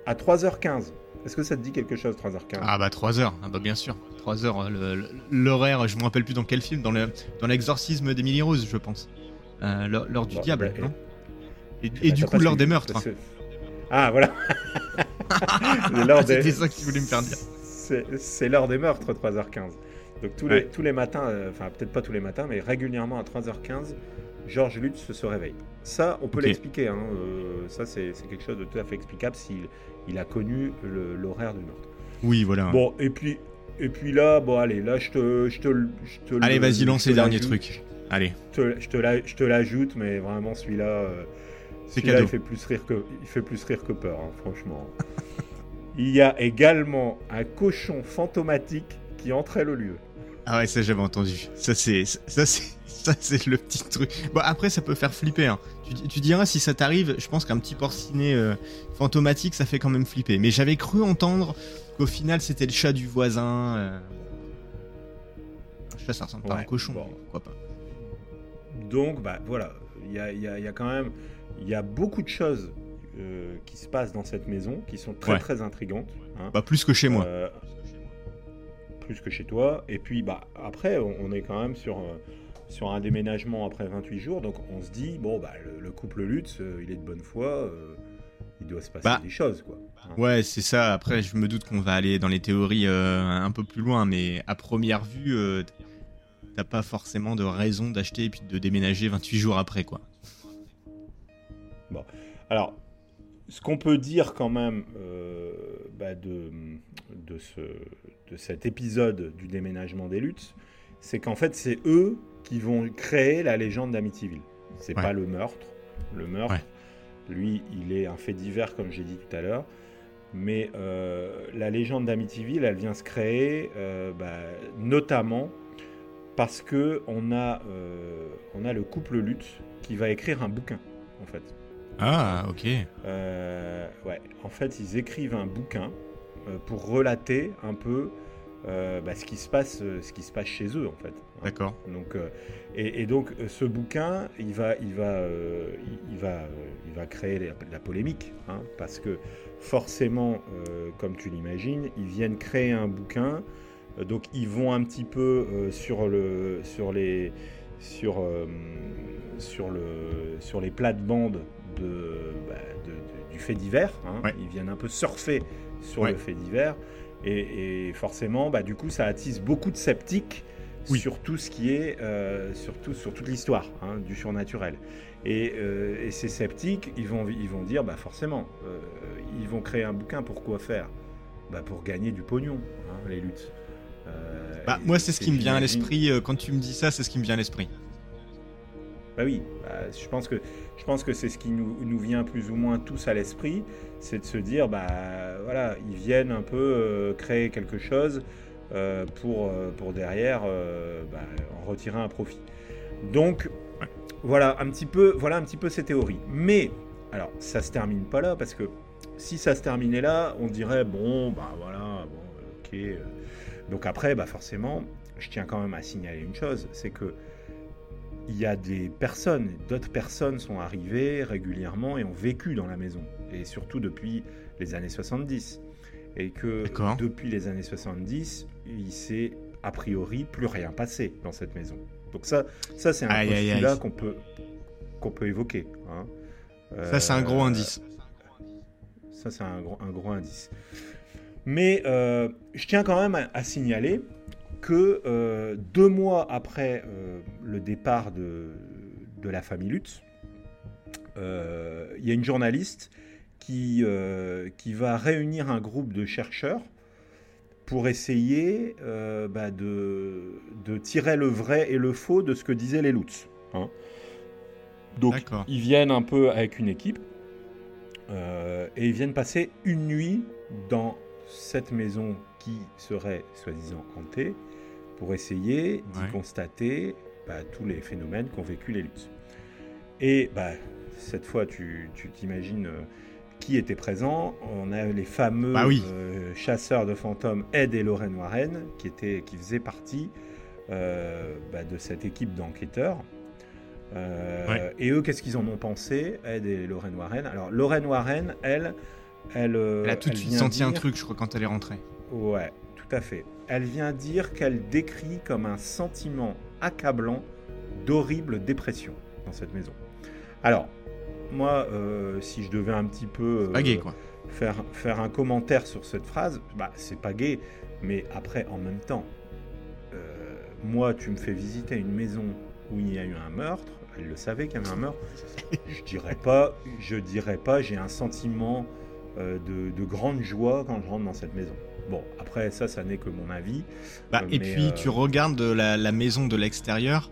Speaker 1: à 3h15. Est-ce que ça te dit quelque chose, 3h15
Speaker 2: Ah bah 3h, ah bah bien sûr. 3h, l'horaire, je me rappelle plus dans quel film, dans l'exorcisme dans d'Emily Rose, je pense. Euh, l'heure du diable, bah, non Et, et bah, du coup, l'heure des meurtres.
Speaker 1: Ah, voilà
Speaker 2: C'était ça que tu voulais me faire dire.
Speaker 1: C'est l'heure des meurtres, 3h15. Donc tous, les, tous les matins, euh, enfin peut-être pas tous les matins, mais régulièrement à 3h15, Georges Lutz se réveille. Ça, on peut l'expliquer. Hein, euh, ça, c'est quelque chose de tout à fait explicable s'il il a connu l'horaire du meurtre.
Speaker 2: Oui, voilà.
Speaker 1: Bon, et puis, et puis là, bon, allez, là, je te. Je te, je
Speaker 2: te allez, vas-y, lance les derniers trucs. Allez.
Speaker 1: Je te, l'ajoute, mais vraiment, celui-là. Euh, c'est celui il fait, plus rire que, il fait plus rire que peur, hein, franchement. il y a également un cochon fantomatique qui entrait le lieu.
Speaker 2: Ah ouais, ça j'avais entendu. Ça c'est ça c'est ça c'est le petit truc. Bon après ça peut faire flipper. Hein. Tu, diras si ça t'arrive. Je pense qu'un petit porcinet euh, fantomatique ça fait quand même flipper. Mais j'avais cru entendre qu'au final c'était le chat du voisin. Euh... Un chat ça ressemble pas à un cochon. pourquoi pas.
Speaker 1: Donc bah voilà, il y a, y a, quand même y a beaucoup de choses euh, qui se passent dans cette maison qui sont très très intrigantes.
Speaker 2: Hein. Bah plus que chez moi. Euh,
Speaker 1: plus que chez toi. Et puis bah, après, on, est quand même sur, sur un déménagement après 28 jours. Donc on se dit, bon, bah, le, couple Lutz, euh, il est de bonne foi. Euh, il doit se passer bah, des choses, quoi.
Speaker 2: Hein. Ouais, c'est ça. Après, je me doute qu'on va aller dans les théories un peu plus loin, mais à première vue, t'as pas forcément de raison d'acheter et puis de déménager 28 jours après, quoi.
Speaker 1: Bon, alors, ce qu'on peut dire quand même bah, de, de, ce, de cet épisode du déménagement des Lutz, c'est qu'en fait, c'est eux qui vont créer la légende d'Amityville. C'est pas le meurtre. Le meurtre, lui, il est un fait divers, comme j'ai dit tout à l'heure. Mais euh, la légende d'Amityville, elle vient se créer euh, bah, notamment parce que on a, euh, on a le couple Lutz qui va écrire un bouquin, en fait.
Speaker 2: Ah, ok.
Speaker 1: ouais, en fait, ils écrivent un bouquin pour relater un peu bah, ce, qui se passe, ce qui se passe chez eux en fait.
Speaker 2: D'accord.
Speaker 1: Donc, euh, et, donc ce bouquin, il va, il va, il, va, il va créer la, polémique, hein, parce que forcément, comme tu l'imagines, ils viennent créer un bouquin, donc ils vont un petit peu sur le, sur les sur, sur, le, sur les plates-bandes de, bah, du fait divers. Hein. Ils viennent un peu surfer sur le fait divers. Et, forcément, bah, du coup, ça attise beaucoup de sceptiques sur tout ce qui est, euh, sur, sur toute l'histoire hein, du surnaturel. Euh, et, ces sceptiques, ils vont, ils vont dire, bah forcément, euh, ils vont créer un bouquin pour quoi faire? Bah, Pour gagner du pognon, hein, les luttes.
Speaker 2: bah, moi, c'est ce qui me vient à l'esprit. Quand tu me dis ça, c'est ce qui me vient à l'esprit.
Speaker 1: Bah oui, bah, je pense que je pense que c'est ce qui nous, nous, vient plus ou moins tous à l'esprit, c'est de se dire bah voilà, ils viennent un peu créer quelque chose pour, euh, pour derrière euh, bah, en retirer un profit. Donc voilà un petit peu voilà un petit peu ces théories. Mais alors ça se termine pas là parce que si ça se terminait là, on dirait bon bah voilà bon ok. Donc après bah forcément, je tiens quand même à signaler une chose, c'est que il y a des personnes, d'autres personnes sont arrivées régulièrement et ont vécu dans la maison, et surtout depuis les années 70 et que depuis les années 70, il s'est a priori plus rien passé dans cette maison. Donc ça, ça c'est un postulat qu'on peut, qu'on peut évoquer. Hein.
Speaker 2: ça c'est un gros euh, indice.
Speaker 1: Ça c'est un gros, un gros indice. Mais euh, je tiens quand même à, signaler que euh, deux mois après le départ de, de la famille Lutz, il y a une journaliste qui, qui va réunir un groupe de chercheurs pour essayer euh, bah, de, de, tirer le vrai et le faux de ce que disaient les Lutz. Hein. Donc ils viennent un peu avec une équipe euh, et ils viennent passer une nuit dans cette maison qui serait soi-disant hantée pour essayer d'y constater bah, tous les phénomènes qu'ont vécu les Lutz. Et bah, cette fois, tu t'imagines qui étaient présents. On a les fameux
Speaker 2: bah
Speaker 1: euh, chasseurs de fantômes Ed et Lorraine Warren, qui, étaient, qui faisaient partie euh, bah, de cette équipe d'enquêteurs. Euh, et eux, qu'est-ce qu'ils en ont pensé, Ed et Lorraine Warren? Alors, Lorraine Warren, elle, elle,
Speaker 2: elle a tout de suite senti un truc, je crois, quand elle est rentrée.
Speaker 1: Ouais, tout à fait. Elle vient dire qu'elle décrit comme un sentiment accablant d'horrible dépression dans cette maison. Alors, moi, euh, si je devais un petit peu
Speaker 2: euh, quoi.
Speaker 1: Faire, faire un commentaire sur cette phrase, bah, c'est pas gay, mais après, en même temps, euh, moi, tu me fais visiter une maison où il y a eu un meurtre, elle le savait qu'il y avait un meurtre, je dirais pas, je dirais pas, j'ai un sentiment de, grande joie quand je rentre dans cette maison. Bon, après, ça, ça n'est que mon avis.
Speaker 2: Bah, et puis, tu regardes la, la maison de l'extérieur,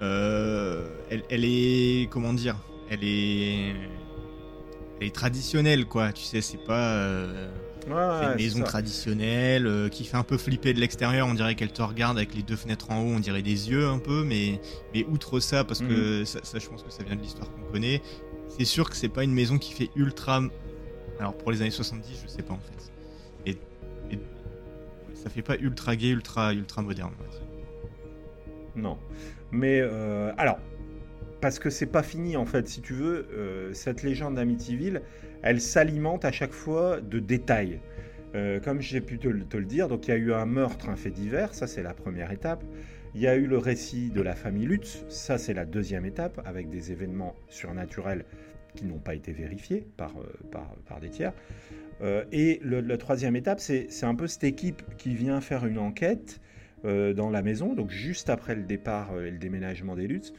Speaker 2: elle, elle, est, comment dire, elle est, elle est traditionnelle, quoi. Tu sais, c'est pas euh, une maison traditionnelle euh, qui fait un peu flipper de l'extérieur. On dirait qu'elle te regarde avec les deux fenêtres en haut, on dirait des yeux un peu, mais, mais outre ça, parce que mhm. ça, je pense que ça vient de l'histoire qu'on connaît. C'est sûr que c'est pas une maison qui fait ultra. Alors pour les années 70, je sais pas en fait. Et, ça fait pas ultra gay, ultra, ultra moderne.
Speaker 1: Non. Mais euh, alors, parce que c'est pas fini en fait, si tu veux, euh, cette légende d'Amityville, elle s'alimente à chaque fois de détails. Euh, comme j'ai pu te, le dire, donc il y a eu un meurtre, un fait divers, ça c'est la première étape. Il y a eu le récit de la famille Lutz, ça c'est la deuxième étape, avec des événements surnaturels qui n'ont pas été vérifiés par, euh, par, des tiers. et la troisième étape, c'est un peu cette équipe qui vient faire une enquête dans la maison, donc juste après le départ et le déménagement des Lutz.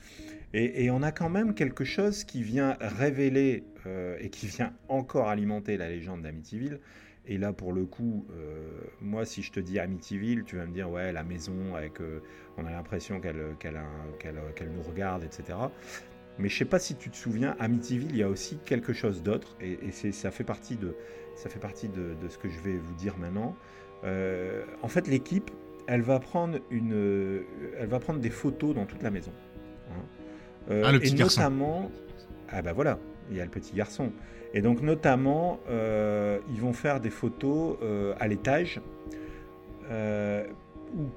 Speaker 1: Et, on a quand même quelque chose qui vient révéler euh, et qui vient encore alimenter la légende d'Amityville. Et là, pour le coup, euh, moi, si je te dis Amityville, tu vas me dire, ouais, la maison, avec, euh, on a l'impression qu'elle qu'elle nous regarde, etc. Mais je sais pas si tu te souviens, Amityville, il y a aussi quelque chose d'autre, et, ça fait partie, de, ça fait partie de, ce que je vais vous dire maintenant. en fait, l'équipe, elle va prendre elle va prendre des photos dans toute la maison. Hein.
Speaker 2: Euh, ah, le petit et garçon.
Speaker 1: notamment, ah bah voilà, il y a le petit garçon. Et donc notamment, euh, ils vont faire des photos euh, à l'étage,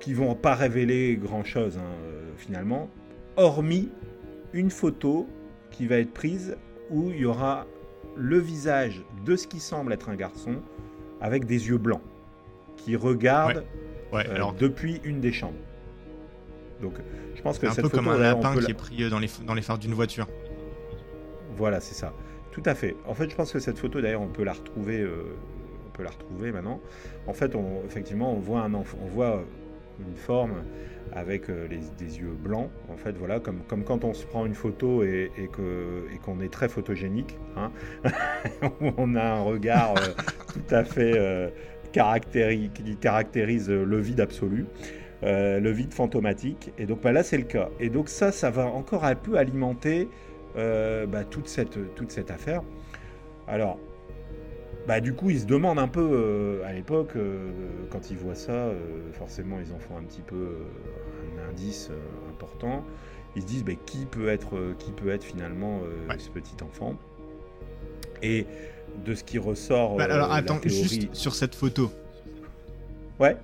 Speaker 1: qui vont pas révéler grand-chose hein, finalement, hormis une photo qui va être prise où il y aura le visage de ce qui semble être un garçon avec des yeux blancs qui regarde depuis une des chambres. Donc, je pense que
Speaker 2: c'est un peu comme un lapin qui est pris dans les, dans les phares d'une voiture.
Speaker 1: Voilà, c'est ça. Tout à fait. En fait, je pense que cette photo, d'ailleurs, on peut la retrouver. on peut la retrouver maintenant. En fait, on, effectivement, on voit un enfant, on voit une forme avec euh, des yeux blancs, en fait, voilà, comme, comme quand on se prend une photo et, et qu'on est très photogénique, hein, on a un regard euh, tout à fait euh, qui caractérise le vide absolu. Le vide fantomatique. Et donc bah, là, c'est le cas. Et donc ça, ça va encore un peu alimenter bah, toute, cette, toute cette affaire. Alors, bah, du coup, ils se demandent un peu euh, à l'époque, euh, quand ils voient ça, euh, forcément, ils en font un petit peu un indice important. Ils se disent, bah, qui, peut être, qui peut être finalement ce petit enfant? Et de ce qui ressort.
Speaker 2: Bah, alors, attends, juste sur cette photo.
Speaker 1: Ouais.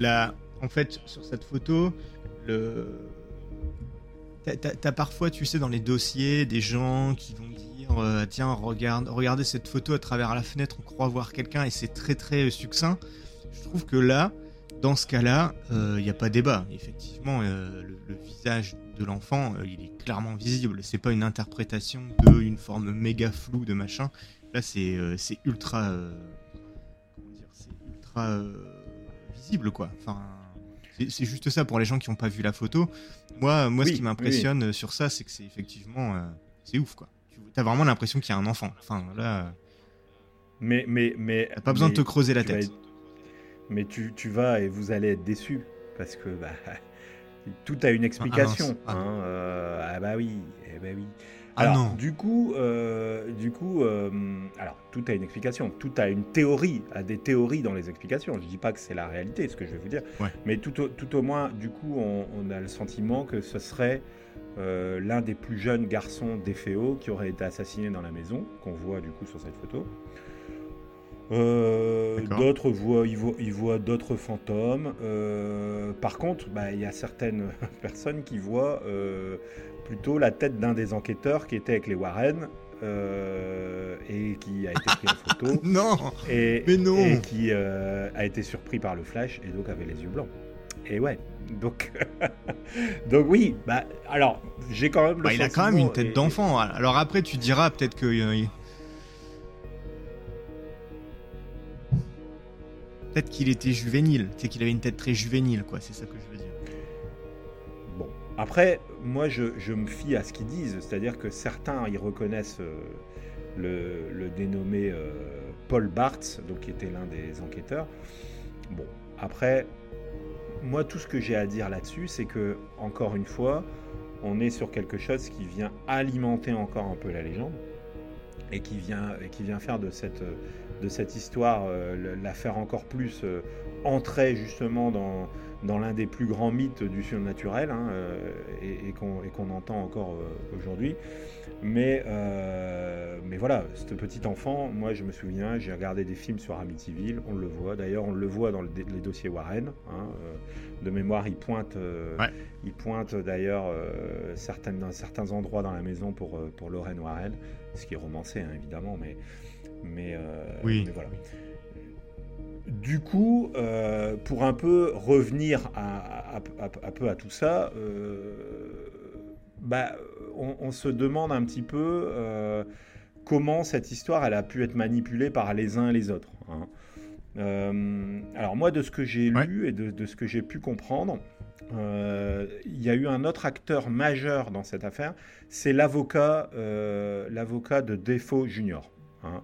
Speaker 2: Là, en fait, sur cette photo, le. T'as parfois, tu sais, dans les dossiers, des gens qui vont dire euh, tiens, regarde, regardez cette photo à travers la fenêtre, on croit voir quelqu'un et c'est très très succinct. Je trouve que là, dans ce cas-là, il euh, n'y a pas débat. Effectivement, euh, le, visage de l'enfant, il est clairement visible. C'est pas une interprétation de une forme méga floue de machin. Là, c'est ultra, comment dire, c'est ultra visible quoi. Enfin, c'est juste ça pour les gens qui n'ont pas vu la photo. Moi, moi, ce qui m'impressionne sur ça, c'est que c'est effectivement, c'est ouf quoi t'as vraiment l'impression qu'il y a un enfant. Enfin, là.
Speaker 1: Mais, mais, mais.
Speaker 2: T'as pas besoin de te creuser la tête.
Speaker 1: Mais tu, tu, vas et vous allez être déçu parce que bah, tout a une explication. Ah, ah, hein, euh, ah bah oui, eh bah oui. Ah alors, non. Du coup, euh, du coup, euh, alors tout a une explication, tout a une théorie, a des théories dans les explications. Je dis pas que c'est la réalité, ce que je vais vous dire, mais tout au, tout au moins, du coup, on, on, a le sentiment que ce serait euh, l'un des plus jeunes garçons d'Ephéo qui aurait été assassiné dans la maison, qu'on voit du coup sur cette photo. Euh, d'autres voient, ils voient, d'autres fantômes. Euh, par contre, bah, il y a certaines personnes qui voient plutôt la tête d'un des enquêteurs qui était avec les Warren et qui a été pris en photo.
Speaker 2: non,
Speaker 1: et,
Speaker 2: mais non.
Speaker 1: et qui a été surpris par le flash et donc avait les yeux blancs. Et ouais, donc, donc oui, bah, alors j'ai quand même le
Speaker 2: bah, Il a quand même une tête d'enfant. Alors après, tu diras peut-être que. Euh, peut-être qu'il était juvénile, c'est qu'il avait une tête très juvénile, quoi, c'est ça que
Speaker 1: après, moi je, me fie à ce qu'ils disent, c'est-à-dire que certains ils reconnaissent euh, le, dénommé euh, Paul Bartz, donc qui était l'un des enquêteurs. Bon, après, moi, tout ce que j'ai à dire là-dessus, c'est que, encore une fois, on est sur quelque chose qui vient alimenter encore un peu la légende et qui vient, et qui vient faire de cette, de cette histoire, euh, la faire encore plus entrer justement dans, dans l'un des plus grands mythes du surnaturel hein, euh, et, et qu'on entend encore aujourd'hui. Mais, euh, mais voilà, ce petit enfant, moi je me souviens, j'ai regardé des films sur Amityville, on le voit. D'ailleurs, on le voit dans les dossiers Warren. Hein, euh, de mémoire, il pointe, euh, il pointe d'ailleurs certaines, dans certains endroits dans la maison pour, pour Lorraine Warren, ce qui est romancé hein, évidemment, mais, mais,
Speaker 2: oui.
Speaker 1: mais voilà. Du coup, pour un peu revenir à, à, peu à tout ça, bah, on, se demande un petit peu euh, comment cette histoire elle a pu être manipulée par les uns et les autres. Hein. Euh, alors moi, de ce que j'ai lu et de, ce que j'ai pu comprendre, euh, il y a eu un autre acteur majeur dans cette affaire, c'est l'avocat, l'avocat de Defoe Junior. Hein.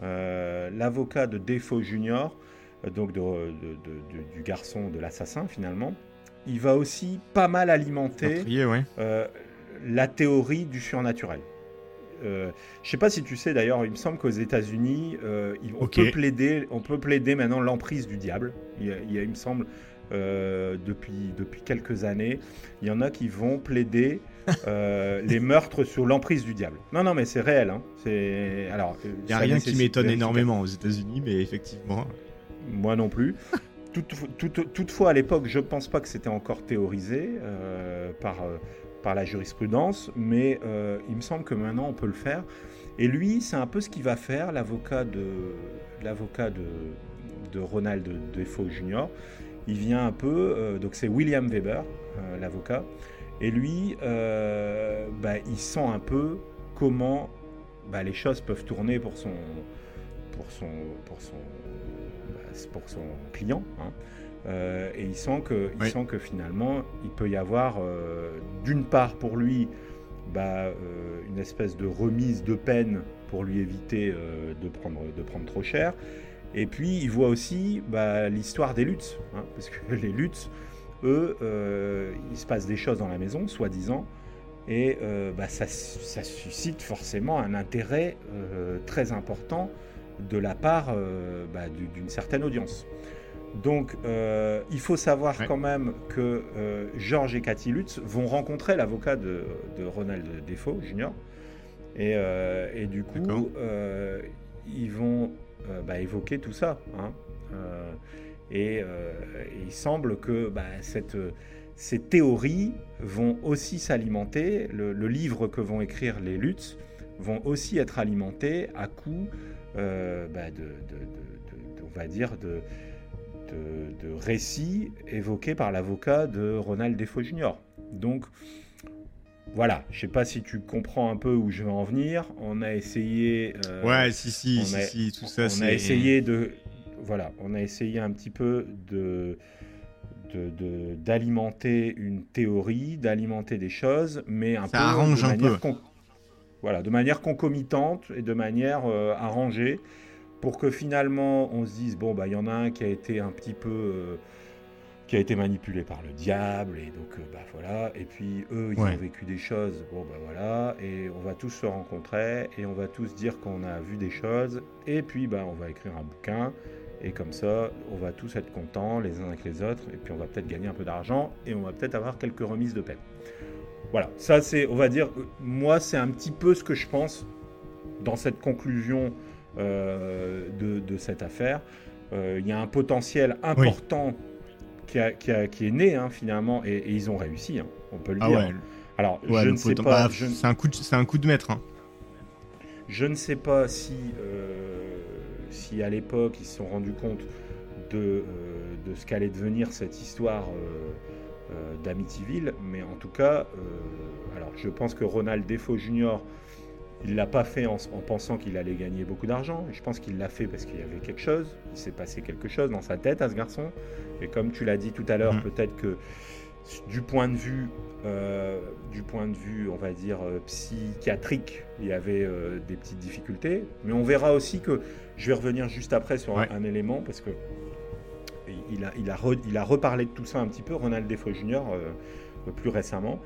Speaker 1: l'avocat de Defoe Junior, donc du garçon de l'assassin finalement, il va aussi pas mal alimenter la théorie du surnaturel. Euh, je sais pas si tu sais d'ailleurs, il me semble qu'aux États-Unis, euh, on, peut plaider, on peut plaider maintenant l'emprise du diable. Il il, me semble, euh, depuis, depuis quelques années, il y en a qui vont plaider euh, les meurtres sous l'emprise du diable. Non, non, mais c'est réel. Hein. C'est alors.
Speaker 2: Il n'y a rien qui m'étonne énormément aux États-Unis, mais effectivement.
Speaker 1: Moi non plus. toutefois, à l'époque, je ne pense pas que c'était encore théorisé par par la jurisprudence, mais euh, il me semble que maintenant on peut le faire. Et lui, c'est un peu ce qu'il va faire, l'avocat de l'avocat de, de Ronald Defoe Jr. il vient un peu, donc c'est William Weber, l'avocat, et lui, bah, il sent un peu comment bah, les choses peuvent tourner pour son, pour son, pour son, pour son client. Hein. Euh, et il sent que, il sent que finalement, il peut y avoir, euh, d'une part pour lui, bah, euh, une espèce de remise de peine pour lui éviter de, prendre, de prendre trop cher. Et puis, il voit aussi bah, l'histoire des luttes. Hein, parce que les luttes, eux, il se passe des choses dans la maison, soi-disant, et bah, ça, ça, suscite forcément un intérêt très important de la part bah, d'une certaine audience. Donc, euh, il faut savoir quand même que euh, Georges et Cathy Lutz vont rencontrer l'avocat de, Ronald Defoe Jr. Euh, et, du coup, ils vont bah, évoquer tout ça. Hein. Et, il semble que bah, ces théories vont aussi s'alimenter. Le, livre que vont écrire les Lutz vont aussi être alimentés à coup bah, de, on va dire, de de, récits évoqués par l'avocat de Ronald Defoe Jr. Donc, voilà, je sais pas si tu comprends un peu où je veux en venir. On a essayé.
Speaker 2: Euh, ouais, si, si, si, tout ça.
Speaker 1: On a essayé de. Voilà, on a essayé un petit peu de d'alimenter une théorie, d'alimenter des choses, mais un
Speaker 2: peu arrange de un peu.
Speaker 1: Voilà, de manière concomitante et de manière euh, arrangée pour que finalement on se dise bon bah il y en a un qui a été un petit peu euh, qui a été manipulé par le diable et donc euh, bah voilà et puis eux ils ont vécu des choses bon bah voilà et on va tous se rencontrer et on va tous dire qu'on a vu des choses et puis bah on va écrire un bouquin et comme ça on va tous être contents les uns avec les autres et puis on va peut-être gagner un peu d'argent et on va peut-être avoir quelques remises de peine voilà ça c'est on va dire moi c'est un petit peu ce que je pense dans cette conclusion euh, de, cette affaire. Euh, il y a un potentiel important qui, a, qui, est né hein, finalement et, ils ont réussi, hein, on peut le ah dire.
Speaker 2: Alors, je ne sais pas. Bah, c'est un coup, de, c'est un coup de maître. Hein.
Speaker 1: Je ne sais pas si, euh, si à l'époque ils se sont rendus compte de, de ce qu'allait devenir cette histoire d'Amityville, mais en tout cas, alors je pense que Ronald Defoe Jr. Il ne l'a pas fait en, pensant qu'il allait gagner beaucoup d'argent. Je pense qu'il l'a fait parce qu'il y avait quelque chose. Il s'est passé quelque chose dans sa tête à ce garçon. Et comme tu l'as dit tout à l'heure, mm. peut-être que du point de vue, euh, du point de vue, on va dire euh, psychiatrique, il y avait euh, des petites difficultés. Mais on verra aussi que je vais revenir juste après sur un, élément parce que il a, il, a il a reparlé de tout ça un petit peu, Ronald Defoe Jr. plus récemment.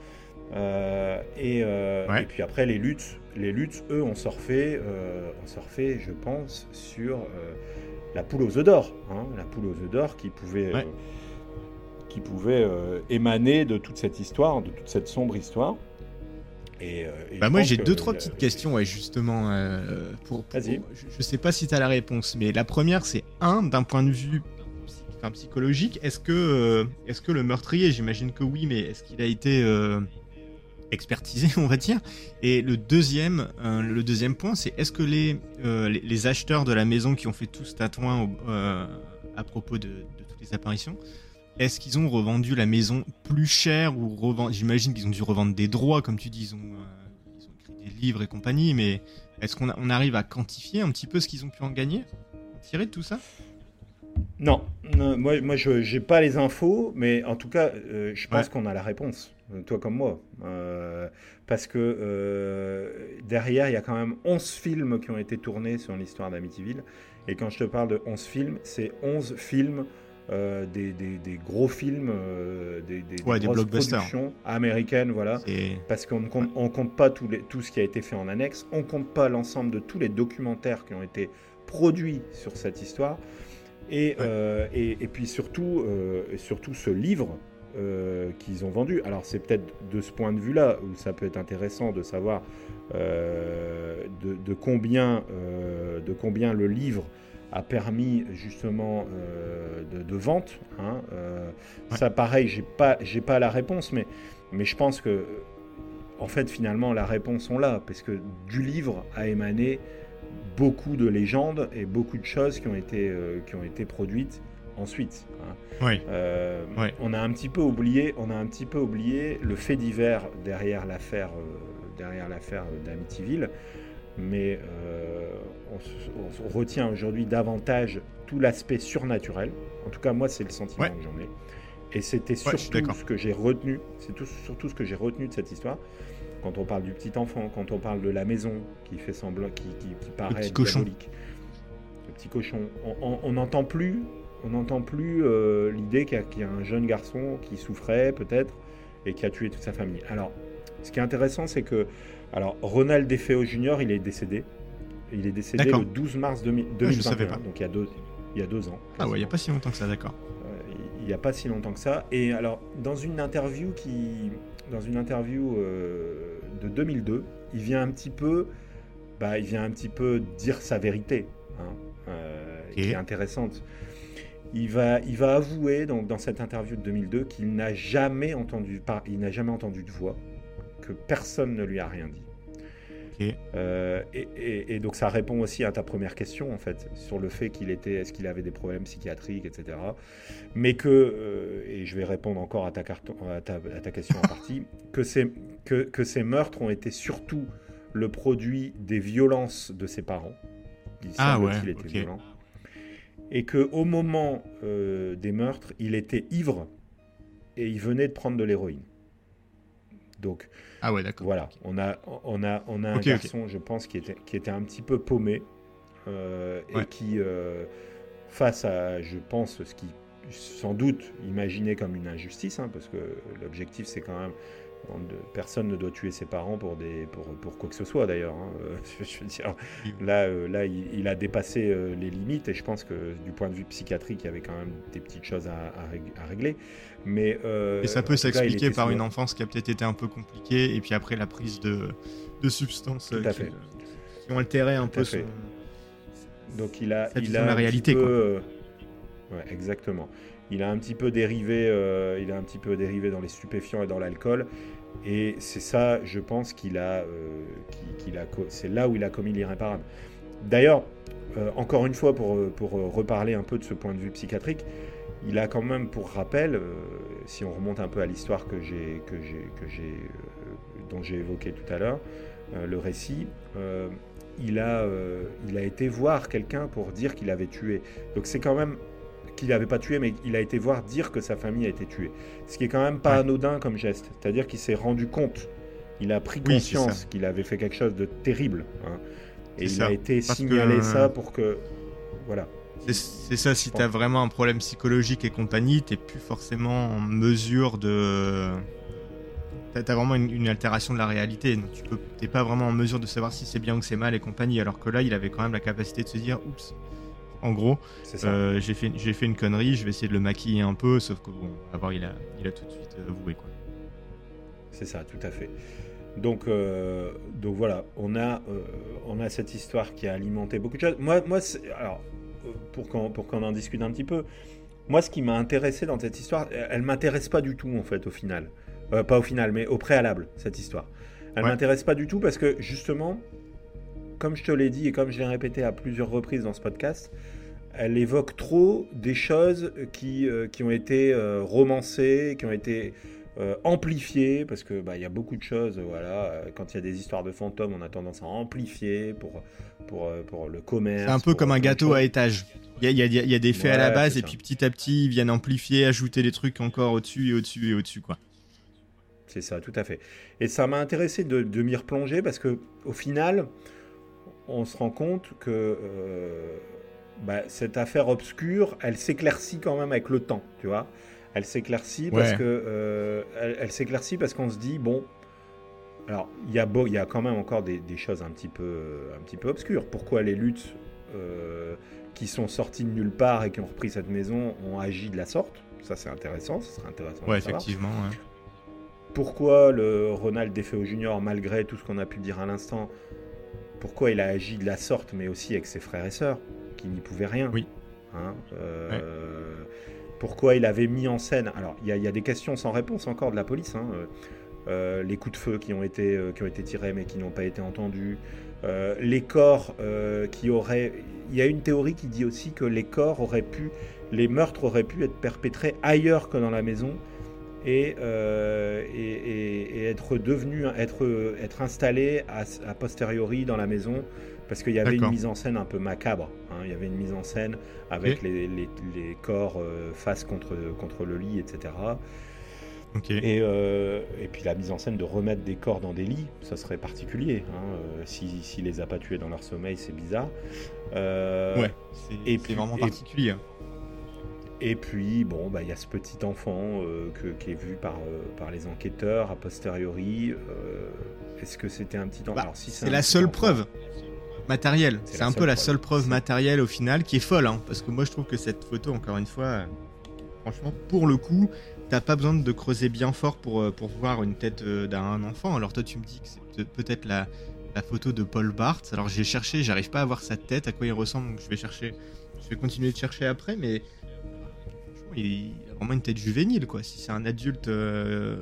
Speaker 1: et, et, puis après les luttes les luttes, eux, ont surfé, euh, ont surfé je pense, sur euh, la poule aux œufs d'or. Hein, la poule aux œufs d'or qui pouvait, euh, qui pouvait émaner de toute cette histoire, de toute cette sombre histoire.
Speaker 2: Et, bah moi j'ai deux trois petites questions ouais, justement pour, je, ne sais pas si tu as la réponse mais la première c'est un d'un point de vue psychologique est-ce que est-ce que le meurtrier j'imagine que oui mais est-ce qu'il a été expertisé, on va dire? Et le deuxième, euh, le deuxième point, c'est est-ce que euh, les, les, acheteurs de la maison qui ont fait tout ce tatouin euh, à propos de, toutes les apparitions, est-ce qu'ils ont revendu la maison plus cher ou J'imagine qu'ils ont dû revendre des droits, comme tu dis, ils ont, écrit des livres et compagnie, mais est-ce qu'on on arrive à quantifier un petit peu ce qu'ils ont pu en gagner? Tirer de tout ça?
Speaker 1: Non, moi, moi je n'ai pas les infos, mais en tout cas, je pense qu'on a la réponse. Euh, toi comme moi. Euh, parce que euh, derrière, il y a quand même 11 films qui ont été tournés sur l'histoire d'Amityville. Et quand je te parle de 11 films, c'est 11 films, des, gros films, des, des, grosses productions américaines, voilà. Parce qu'on ne compte, compte pas tout, les, tout ce qui a été fait en annexe, on compte pas l'ensemble de tous les documentaires qui ont été produits sur cette histoire. Et, et, et, puis surtout, surtout ce livre euh, qu'ils ont vendu. Alors c'est peut-être de ce point de vue-là où ça peut être intéressant de savoir euh, de, combien, euh, de combien le livre a permis justement de, vente. Hein. Ça pareil, j'ai pas, j'ai pas la réponse, mais, mais je pense que en fait finalement la réponse on l'a parce que du livre a émané beaucoup de légendes et beaucoup de choses qui ont été, qui ont été produites ensuite.
Speaker 2: Hein. Oui.
Speaker 1: On a un petit peu oublié, on a un petit peu oublié le fait divers derrière l'affaire, derrière l'affaire d'Amityville, mais on, retient aujourd'hui davantage tout l'aspect surnaturel. En tout cas, moi, c'est le sentiment que j'en ai. Et c'était surtout ce que j'ai retenu, c'est surtout ce que j'ai retenu de cette histoire. Quand on parle du petit enfant, quand on parle de la maison qui fait semblant, qui, qui, paraît le
Speaker 2: petit
Speaker 1: cochon. le petit cochon, on n'entend plus, on n'entend plus euh, l'idée qu'il y, a un jeune garçon qui souffrait peut-être et qui a tué toute sa famille. Alors, ce qui est intéressant, c'est que, alors Ronald DeFeo Jr. il est décédé. Il est décédé le 12 mars 2021, ah, donc il y a deux, il y a deux ans.
Speaker 2: Ah ouais, il n'y a pas si longtemps que ça, d'accord
Speaker 1: il n'y a pas si longtemps que ça. Et alors, dans une interview qui, dans une interview euh, de 2002, il vient un petit peu, bah, il vient un petit peu dire sa vérité, hein, euh, qui est intéressante. Il va, il va avouer donc dans cette interview de 2002 qu'il n'a jamais entendu, il n'a jamais entendu de voix, que personne ne lui a rien dit. Euh, et, donc ça répond aussi à ta première question en fait sur le fait qu'il était, est-ce qu'il avait des problèmes psychiatriques, etc. Mais que, euh, et je vais répondre encore à ta, à ta, question en partie, que ces, que, que, ces meurtres ont été surtout le produit des violences de ses parents.
Speaker 2: ah ouais.
Speaker 1: était violent. Et que au moment euh, des meurtres, il était ivre et il venait de prendre de l'héroïne. Donc
Speaker 2: ah ouais, d'accord.
Speaker 1: Voilà, on a, on a, on a un garçon, je pense, qui était, qui était un petit peu paumé euh, et qui, euh, face à, je pense, ce qui sans doute imaginé comme une injustice, hein, parce que l'objectif c'est quand même personne ne doit tuer ses parents pour, des, pour, pour quoi que ce soit d'ailleurs. Hein. Je veux dire, là, euh, là il, a dépassé euh, les limites et je pense que du point de vue psychiatrique, il y avait quand même des petites choses à, à, régler. Mais,
Speaker 2: euh, et ça peut s'expliquer par une enfance qui a peut-être été un peu compliquée et puis après la prise de, de substances qui, ont altéré un peu son,
Speaker 1: Donc il a, il a
Speaker 2: la réalité. Peu,
Speaker 1: quoi. Exactement il a un petit peu dérivé, euh, il a un petit peu dérivé dans les stupéfiants et dans l'alcool. Et c'est ça, je pense qu'il a, euh, qu'il a, c'est là où il a commis l'irréparable. D'ailleurs, euh, encore une fois, pour, pour reparler un peu de ce point de vue psychiatrique, il a quand même, pour rappel, si on remonte un peu à l'histoire que j'ai, que j'ai, que j'ai, dont j'ai évoqué tout à l'heure, le récit, il a, il a été voir quelqu'un pour dire qu'il avait tué. Donc c'est quand même qu'il n'avait pas tué, mais il a été voir dire que sa famille a été tuée. Ce qui est quand même pas anodin comme geste. C'est-à-dire qu'il s'est rendu compte, il a pris conscience qu'il avait fait quelque chose de terrible. Hein. et il a été signalé ça pour que. Voilà.
Speaker 2: C'est ça, si tu as vraiment un problème psychologique et compagnie, t'es plus forcément en mesure de. T'as as vraiment une, altération de la réalité, donc tu n'es pas vraiment en mesure de savoir si c'est bien ou que c'est mal et compagnie. Alors que là, il avait quand même la capacité de se dire, oups, en gros. Euh, j'ai fait, une connerie, je vais essayer de le maquiller un peu, sauf que bon, à voir, il a, il a tout de suite euh, avoué quoi.
Speaker 1: C'est ça, tout à fait. Donc, euh, donc voilà, on a, on a cette histoire qui a alimenté beaucoup de choses. Moi, moi alors, pour qu'on, pour qu'on en discute un petit peu, moi, ce qui m'a intéressé dans cette histoire, elle m'intéresse pas du tout en fait au final. pas au final, mais au préalable, cette histoire. Elle m'intéresse pas du tout parce que justement, comme je te l'ai dit et comme je l'ai répété à plusieurs reprises dans ce podcast, elle évoque trop des choses qui, euh, qui ont été euh, romancées, qui ont été euh, amplifiées, parce que bah, il y a beaucoup de choses, voilà, quand il y a des histoires de fantômes, on a tendance à amplifier pour, pour, pour le commerce.
Speaker 2: C'est un peu comme un gâteau à étage. Il y a, y, a, y a, des faits à la base, et puis petit à petit, ils viennent amplifier, ajouter des trucs encore au-dessus et au-dessus et au-dessus, quoi.
Speaker 1: C'est ça, tout à fait. Et ça m'a intéressé de, de m'y replonger, parce que au final on se rend compte que bah, cette affaire obscure, elle s'éclaircit quand même avec le temps, tu vois. Elle s'éclaircit parce que euh, elle, s'éclaircit parce qu'on se dit bon, alors il y a beau, il y a quand même encore des, choses un petit peu, un petit peu obscures. Pourquoi les luttes euh, qui sont sorties de nulle part et qui ont repris cette maison ont agi de la sorte? Ça c'est intéressant, ce serait intéressant.
Speaker 2: Ouais, effectivement.
Speaker 1: Pourquoi le Ronald Defeo Junior, malgré tout ce qu'on a pu dire à l'instant, pourquoi il a agi de la sorte, mais aussi avec ses frères et sœurs, qui n'y pouvaient rien.
Speaker 2: Oui.
Speaker 1: Hein, euh, pourquoi il avait mis en scène. Alors, il y, a des questions sans réponse encore de la police. Hein, euh, euh, les coups de feu qui ont été, qui ont été tirés mais qui n'ont pas été entendus. les corps qui auraient. Il y a une théorie qui dit aussi que les corps auraient pu les meurtres auraient pu être perpétrés ailleurs que dans la maison et, euh, et, être devenu, être, être installé à, posteriori dans la maison parce qu'il y avait une mise en scène un peu macabre. Hein. il y avait une mise en scène avec les, les, corps euh, face contre, contre le lit, etc. Et, euh, et, puis la mise en scène de remettre des corps dans des lits, ça serait particulier. Hein. S'il si les a pas tués dans leur sommeil, c'est bizarre.
Speaker 2: ouais, c'est vraiment particulier. Hein.
Speaker 1: Et puis, bon, bah, il y a ce petit enfant euh, qui est vu par, euh, par les enquêteurs a posteriori. Euh, est-ce que c'était un petit enfant?
Speaker 2: Bah, C'est la seule preuve matérielle. C'est un peu la seule preuve matérielle au final qui est folle. Hein, parce que moi, je trouve que cette photo, encore une fois, franchement, pour le coup, t'as pas besoin de creuser bien fort pour, pour voir une tête d'un enfant. Alors, toi, tu me dis que c'est peut-être la, la photo de Paul Barthes. Alors, j'ai cherché, j'arrive pas à voir sa tête, à quoi il ressemble, donc je vais chercher. Je vais continuer de chercher après, mais il a vraiment une tête juvénile, quoi. Si c'est un adulte. Euh,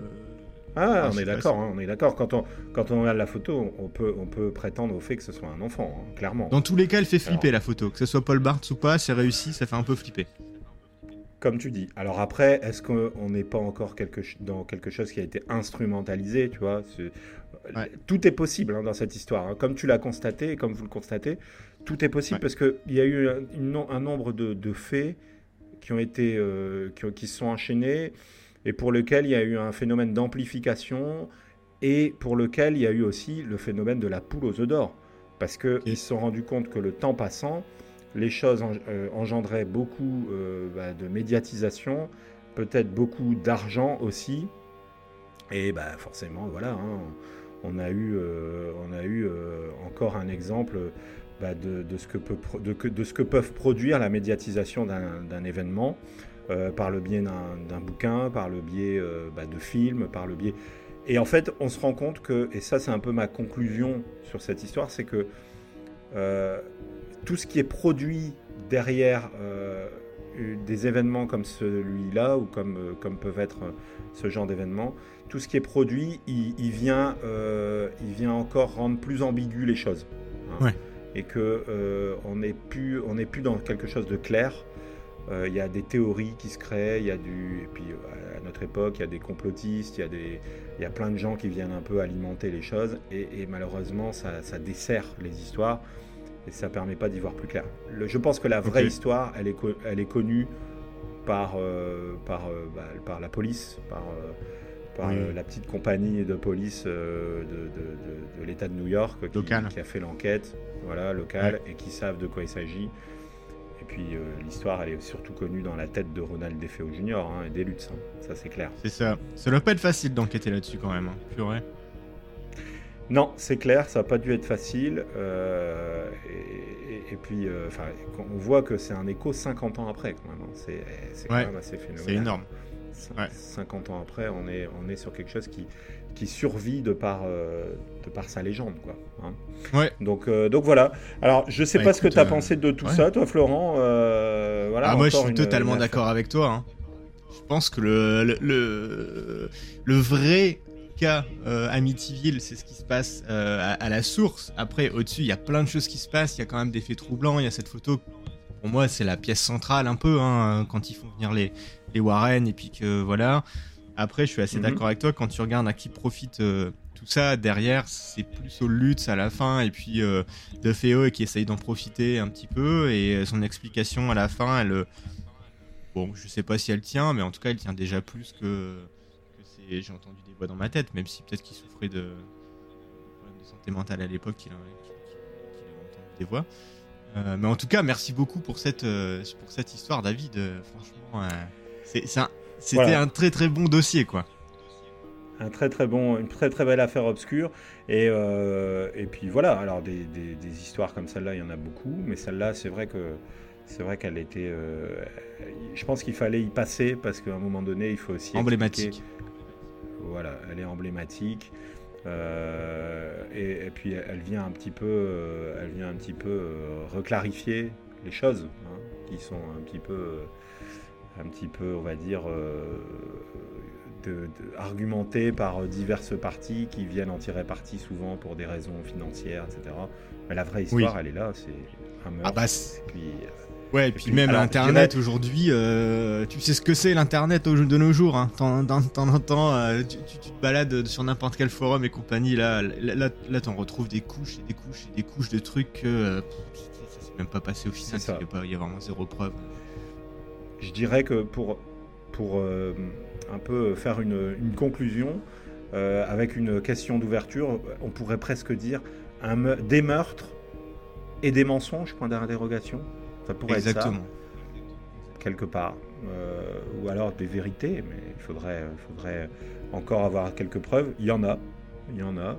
Speaker 1: ah, ah on, est d'accord, hein, on est d'accord. Quand on, quand on regarde la photo, on peut, on peut prétendre au fait que ce soit un enfant, hein, clairement.
Speaker 2: Dans tous les cas, elle fait flipper la photo. Que ce soit Paul Barthes ou pas, c'est réussi, ça fait un peu flipper.
Speaker 1: Comme tu dis. Alors après, est-ce qu'on n'est pas encore quelque, dans quelque chose qui a été instrumentalisé, tu vois Tout est possible hein, dans cette histoire. Comme tu l'as constaté, comme vous le constatez, tout est possible parce qu'il y a eu un, nombre de, de faits qui ont été euh, qui, se sont enchaînés et pour lequel il y a eu un phénomène d'amplification et pour lequel il y a eu aussi le phénomène de la poule aux œufs d'or. Parce qu'ils se sont rendus compte que le temps passant, les choses euh, engendraient beaucoup euh, bah, de médiatisation, peut-être beaucoup d'argent aussi. Et bah, forcément voilà. Hein, on a eu, on a eu encore un exemple bah, de, ce que peut, de, ce que peuvent produire la médiatisation d'un événement euh, par le biais d'un bouquin, par le biais euh, bah, de films, par le biais... Et en fait, on se rend compte que, et ça c'est un peu ma conclusion sur cette histoire, c'est que euh, tout ce qui est produit derrière des événements comme celui-là, ou comme, comme peuvent être ce genre d'événements, tout ce qui est produit, il, vient, il vient encore rendre plus ambigu les choses.
Speaker 2: Hein. Ouais
Speaker 1: et que euh, on n'est plus on n'est plus dans quelque chose de clair. Euh, il y a des théories qui se créent, il y a du et puis euh, à notre époque il y a des complotistes, il y a des il y a plein de gens qui viennent un peu alimenter les choses et, malheureusement ça, ça, dessert les histoires et ça permet pas d'y voir plus clair. je pense que la vraie histoire elle est elle est connue par par bah, par la police par par la petite compagnie de police de, de, de, l'État de New York qui, qui a fait l'enquête voilà, local, et qui savent de quoi il s'agit. Puis euh, l'histoire, elle est surtout connue dans la tête de Ronald DeFeo Jr. Hein, et des Lutz, hein. ça c'est clair.
Speaker 2: C'est ça. Ça doit pas être facile d'enquêter là-dessus quand même, hein. purée.
Speaker 1: Non, c'est clair, ça n'a pas dû être facile. Euh, et, puis, euh, enfin, on voit que c'est un écho 50 ans après, quand même. C'est quand même assez phénoménal.
Speaker 2: C'est énorme.
Speaker 1: 50 ans après, on est, on est sur quelque chose qui, qui survit de par, euh, de par sa légende. Quoi,
Speaker 2: hein. ouais.
Speaker 1: donc, euh, donc voilà. Alors, je sais bah, pas ce que tu as pensé de tout ça, toi, Florent. Euh, voilà,
Speaker 2: ah, moi, je suis totalement d'accord avec toi. Hein. Je pense que le, le, le, vrai cas Amityville, c'est ce qui se passe à, la source. Après, au-dessus, il y a plein de choses qui se passent. Il y a quand même des faits troublants. Il y a cette photo. Pour moi, c'est la pièce centrale un peu hein, quand ils font venir les, les Warren et puis que voilà. Après, je suis assez mhm. d'accord avec toi quand tu regardes à qui profite euh, tout ça derrière, c'est plus au Lutz à la fin et puis euh, de Feo qui essaye d'en profiter un petit peu et euh, son explication à la fin, elle, bon, je sais pas si elle tient, mais en tout cas, elle tient déjà plus que. J'ai entendu des voix dans ma tête, même si peut-être qu'il souffrait de, de, santé mentale à l'époque, qu'il a, entendu des voix. mais en tout cas, merci beaucoup pour cette, pour cette histoire, David. franchement, c'était un très très bon dossier, quoi.
Speaker 1: Un très très bon, une très très belle affaire obscure. Et, euh, et puis voilà, alors des, des, histoires comme celle-là, il y en a beaucoup, mais celle-là, c'est vrai que c'est vrai qu'elle était. Euh, je pense qu'il fallait y passer parce qu'à un moment donné, il faut aussi.
Speaker 2: Emblématique.
Speaker 1: Voilà, elle est emblématique. Euh, et, puis elle vient un petit peu, elle vient un petit peu reclarifier les choses hein, qui sont un petit peu un petit peu, on va dire, euh, de, argumenté par diverses parties qui viennent en tirer parti souvent pour des raisons financières, etc. Mais la vraie histoire, elle est là, c'est un meurtre. Ah bah, puis,
Speaker 2: Ouais, et puis, même Internet aujourd'hui, euh, tu sais ce que c'est l'Internet de nos jours. Hein. T'en entends, euh, tu, tu, te balades sur n'importe quel forum et compagnie. Là, là, là, t'en retrouves des couches et des couches et des couches de trucs que euh, ça s'est même pas passé au final. Il y, a vraiment zéro preuve.
Speaker 1: Je dirais que pour, pour un peu faire une, une conclusion, avec une question d'ouverture, on pourrait presque dire un, des meurtres et des mensonges, point d'interrogation. Ça pourrait Exactement. être ça, quelque part. Euh, ou alors des vérités, mais il faudrait, faudrait encore avoir quelques preuves. Il y en a, il y en a,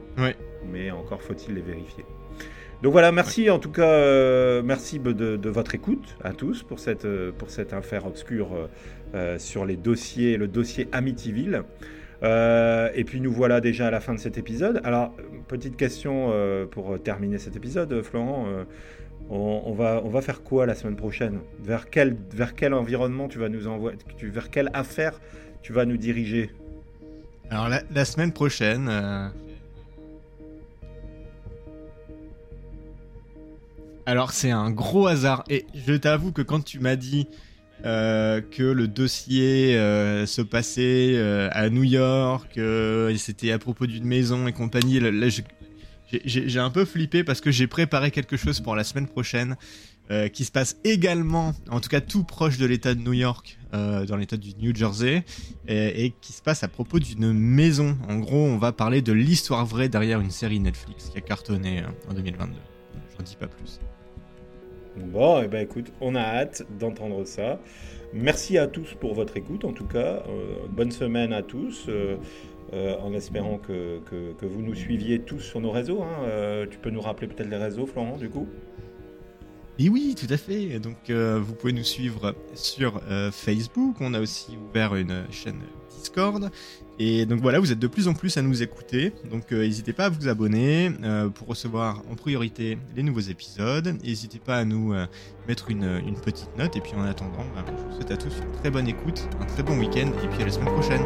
Speaker 1: mais encore faut-il les vérifier. Donc voilà, merci en tout cas, euh, merci de, votre écoute à tous pour cette, pour cette affaire obscure euh, sur les dossiers, le dossier Amityville. et puis nous voilà déjà à la fin de cet épisode. Alors, petite question pour terminer cet épisode, Florent on, va, on va faire quoi la semaine prochaine? Vers quel, vers quel environnement tu vas nous envoyer Vers quelle affaire tu vas nous diriger?
Speaker 2: Alors la, semaine prochaine... Euh, alors c'est un gros hasard et je t'avoue que quand tu m'as dit euh, que le dossier euh, se passait à New York, c'était à propos d'une maison et compagnie, là, j'ai un peu flippé parce que j'ai préparé quelque chose pour la semaine prochaine euh, qui se passe également, en tout cas tout proche de l'État de New York, euh, dans l'État du New Jersey, et, qui se passe à propos d'une maison. En gros, on va parler de l'histoire vraie derrière une série Netflix qui a cartonné euh, en 2022. J'en dis pas plus.
Speaker 1: Bon, et eh ben écoute, on a hâte d'entendre ça. Merci à tous pour votre écoute, en tout cas. bonne semaine à tous. Euh, en espérant que, que, vous nous suiviez tous sur nos réseaux. Hein. Euh, tu peux nous rappeler peut-être les réseaux, Florent, du coup?
Speaker 2: Et oui, tout à fait. Donc, euh, vous pouvez nous suivre sur Facebook. On a aussi ouvert une chaîne Discord. Et donc voilà, vous êtes de plus en plus à nous écouter. Donc n'hésitez pas à vous abonner pour recevoir en priorité les nouveaux épisodes. N'hésitez pas à nous mettre une, petite note. Et puis en attendant, ben, je vous souhaite à tous une très bonne écoute, un très bon week-end et puis à la semaine prochaine.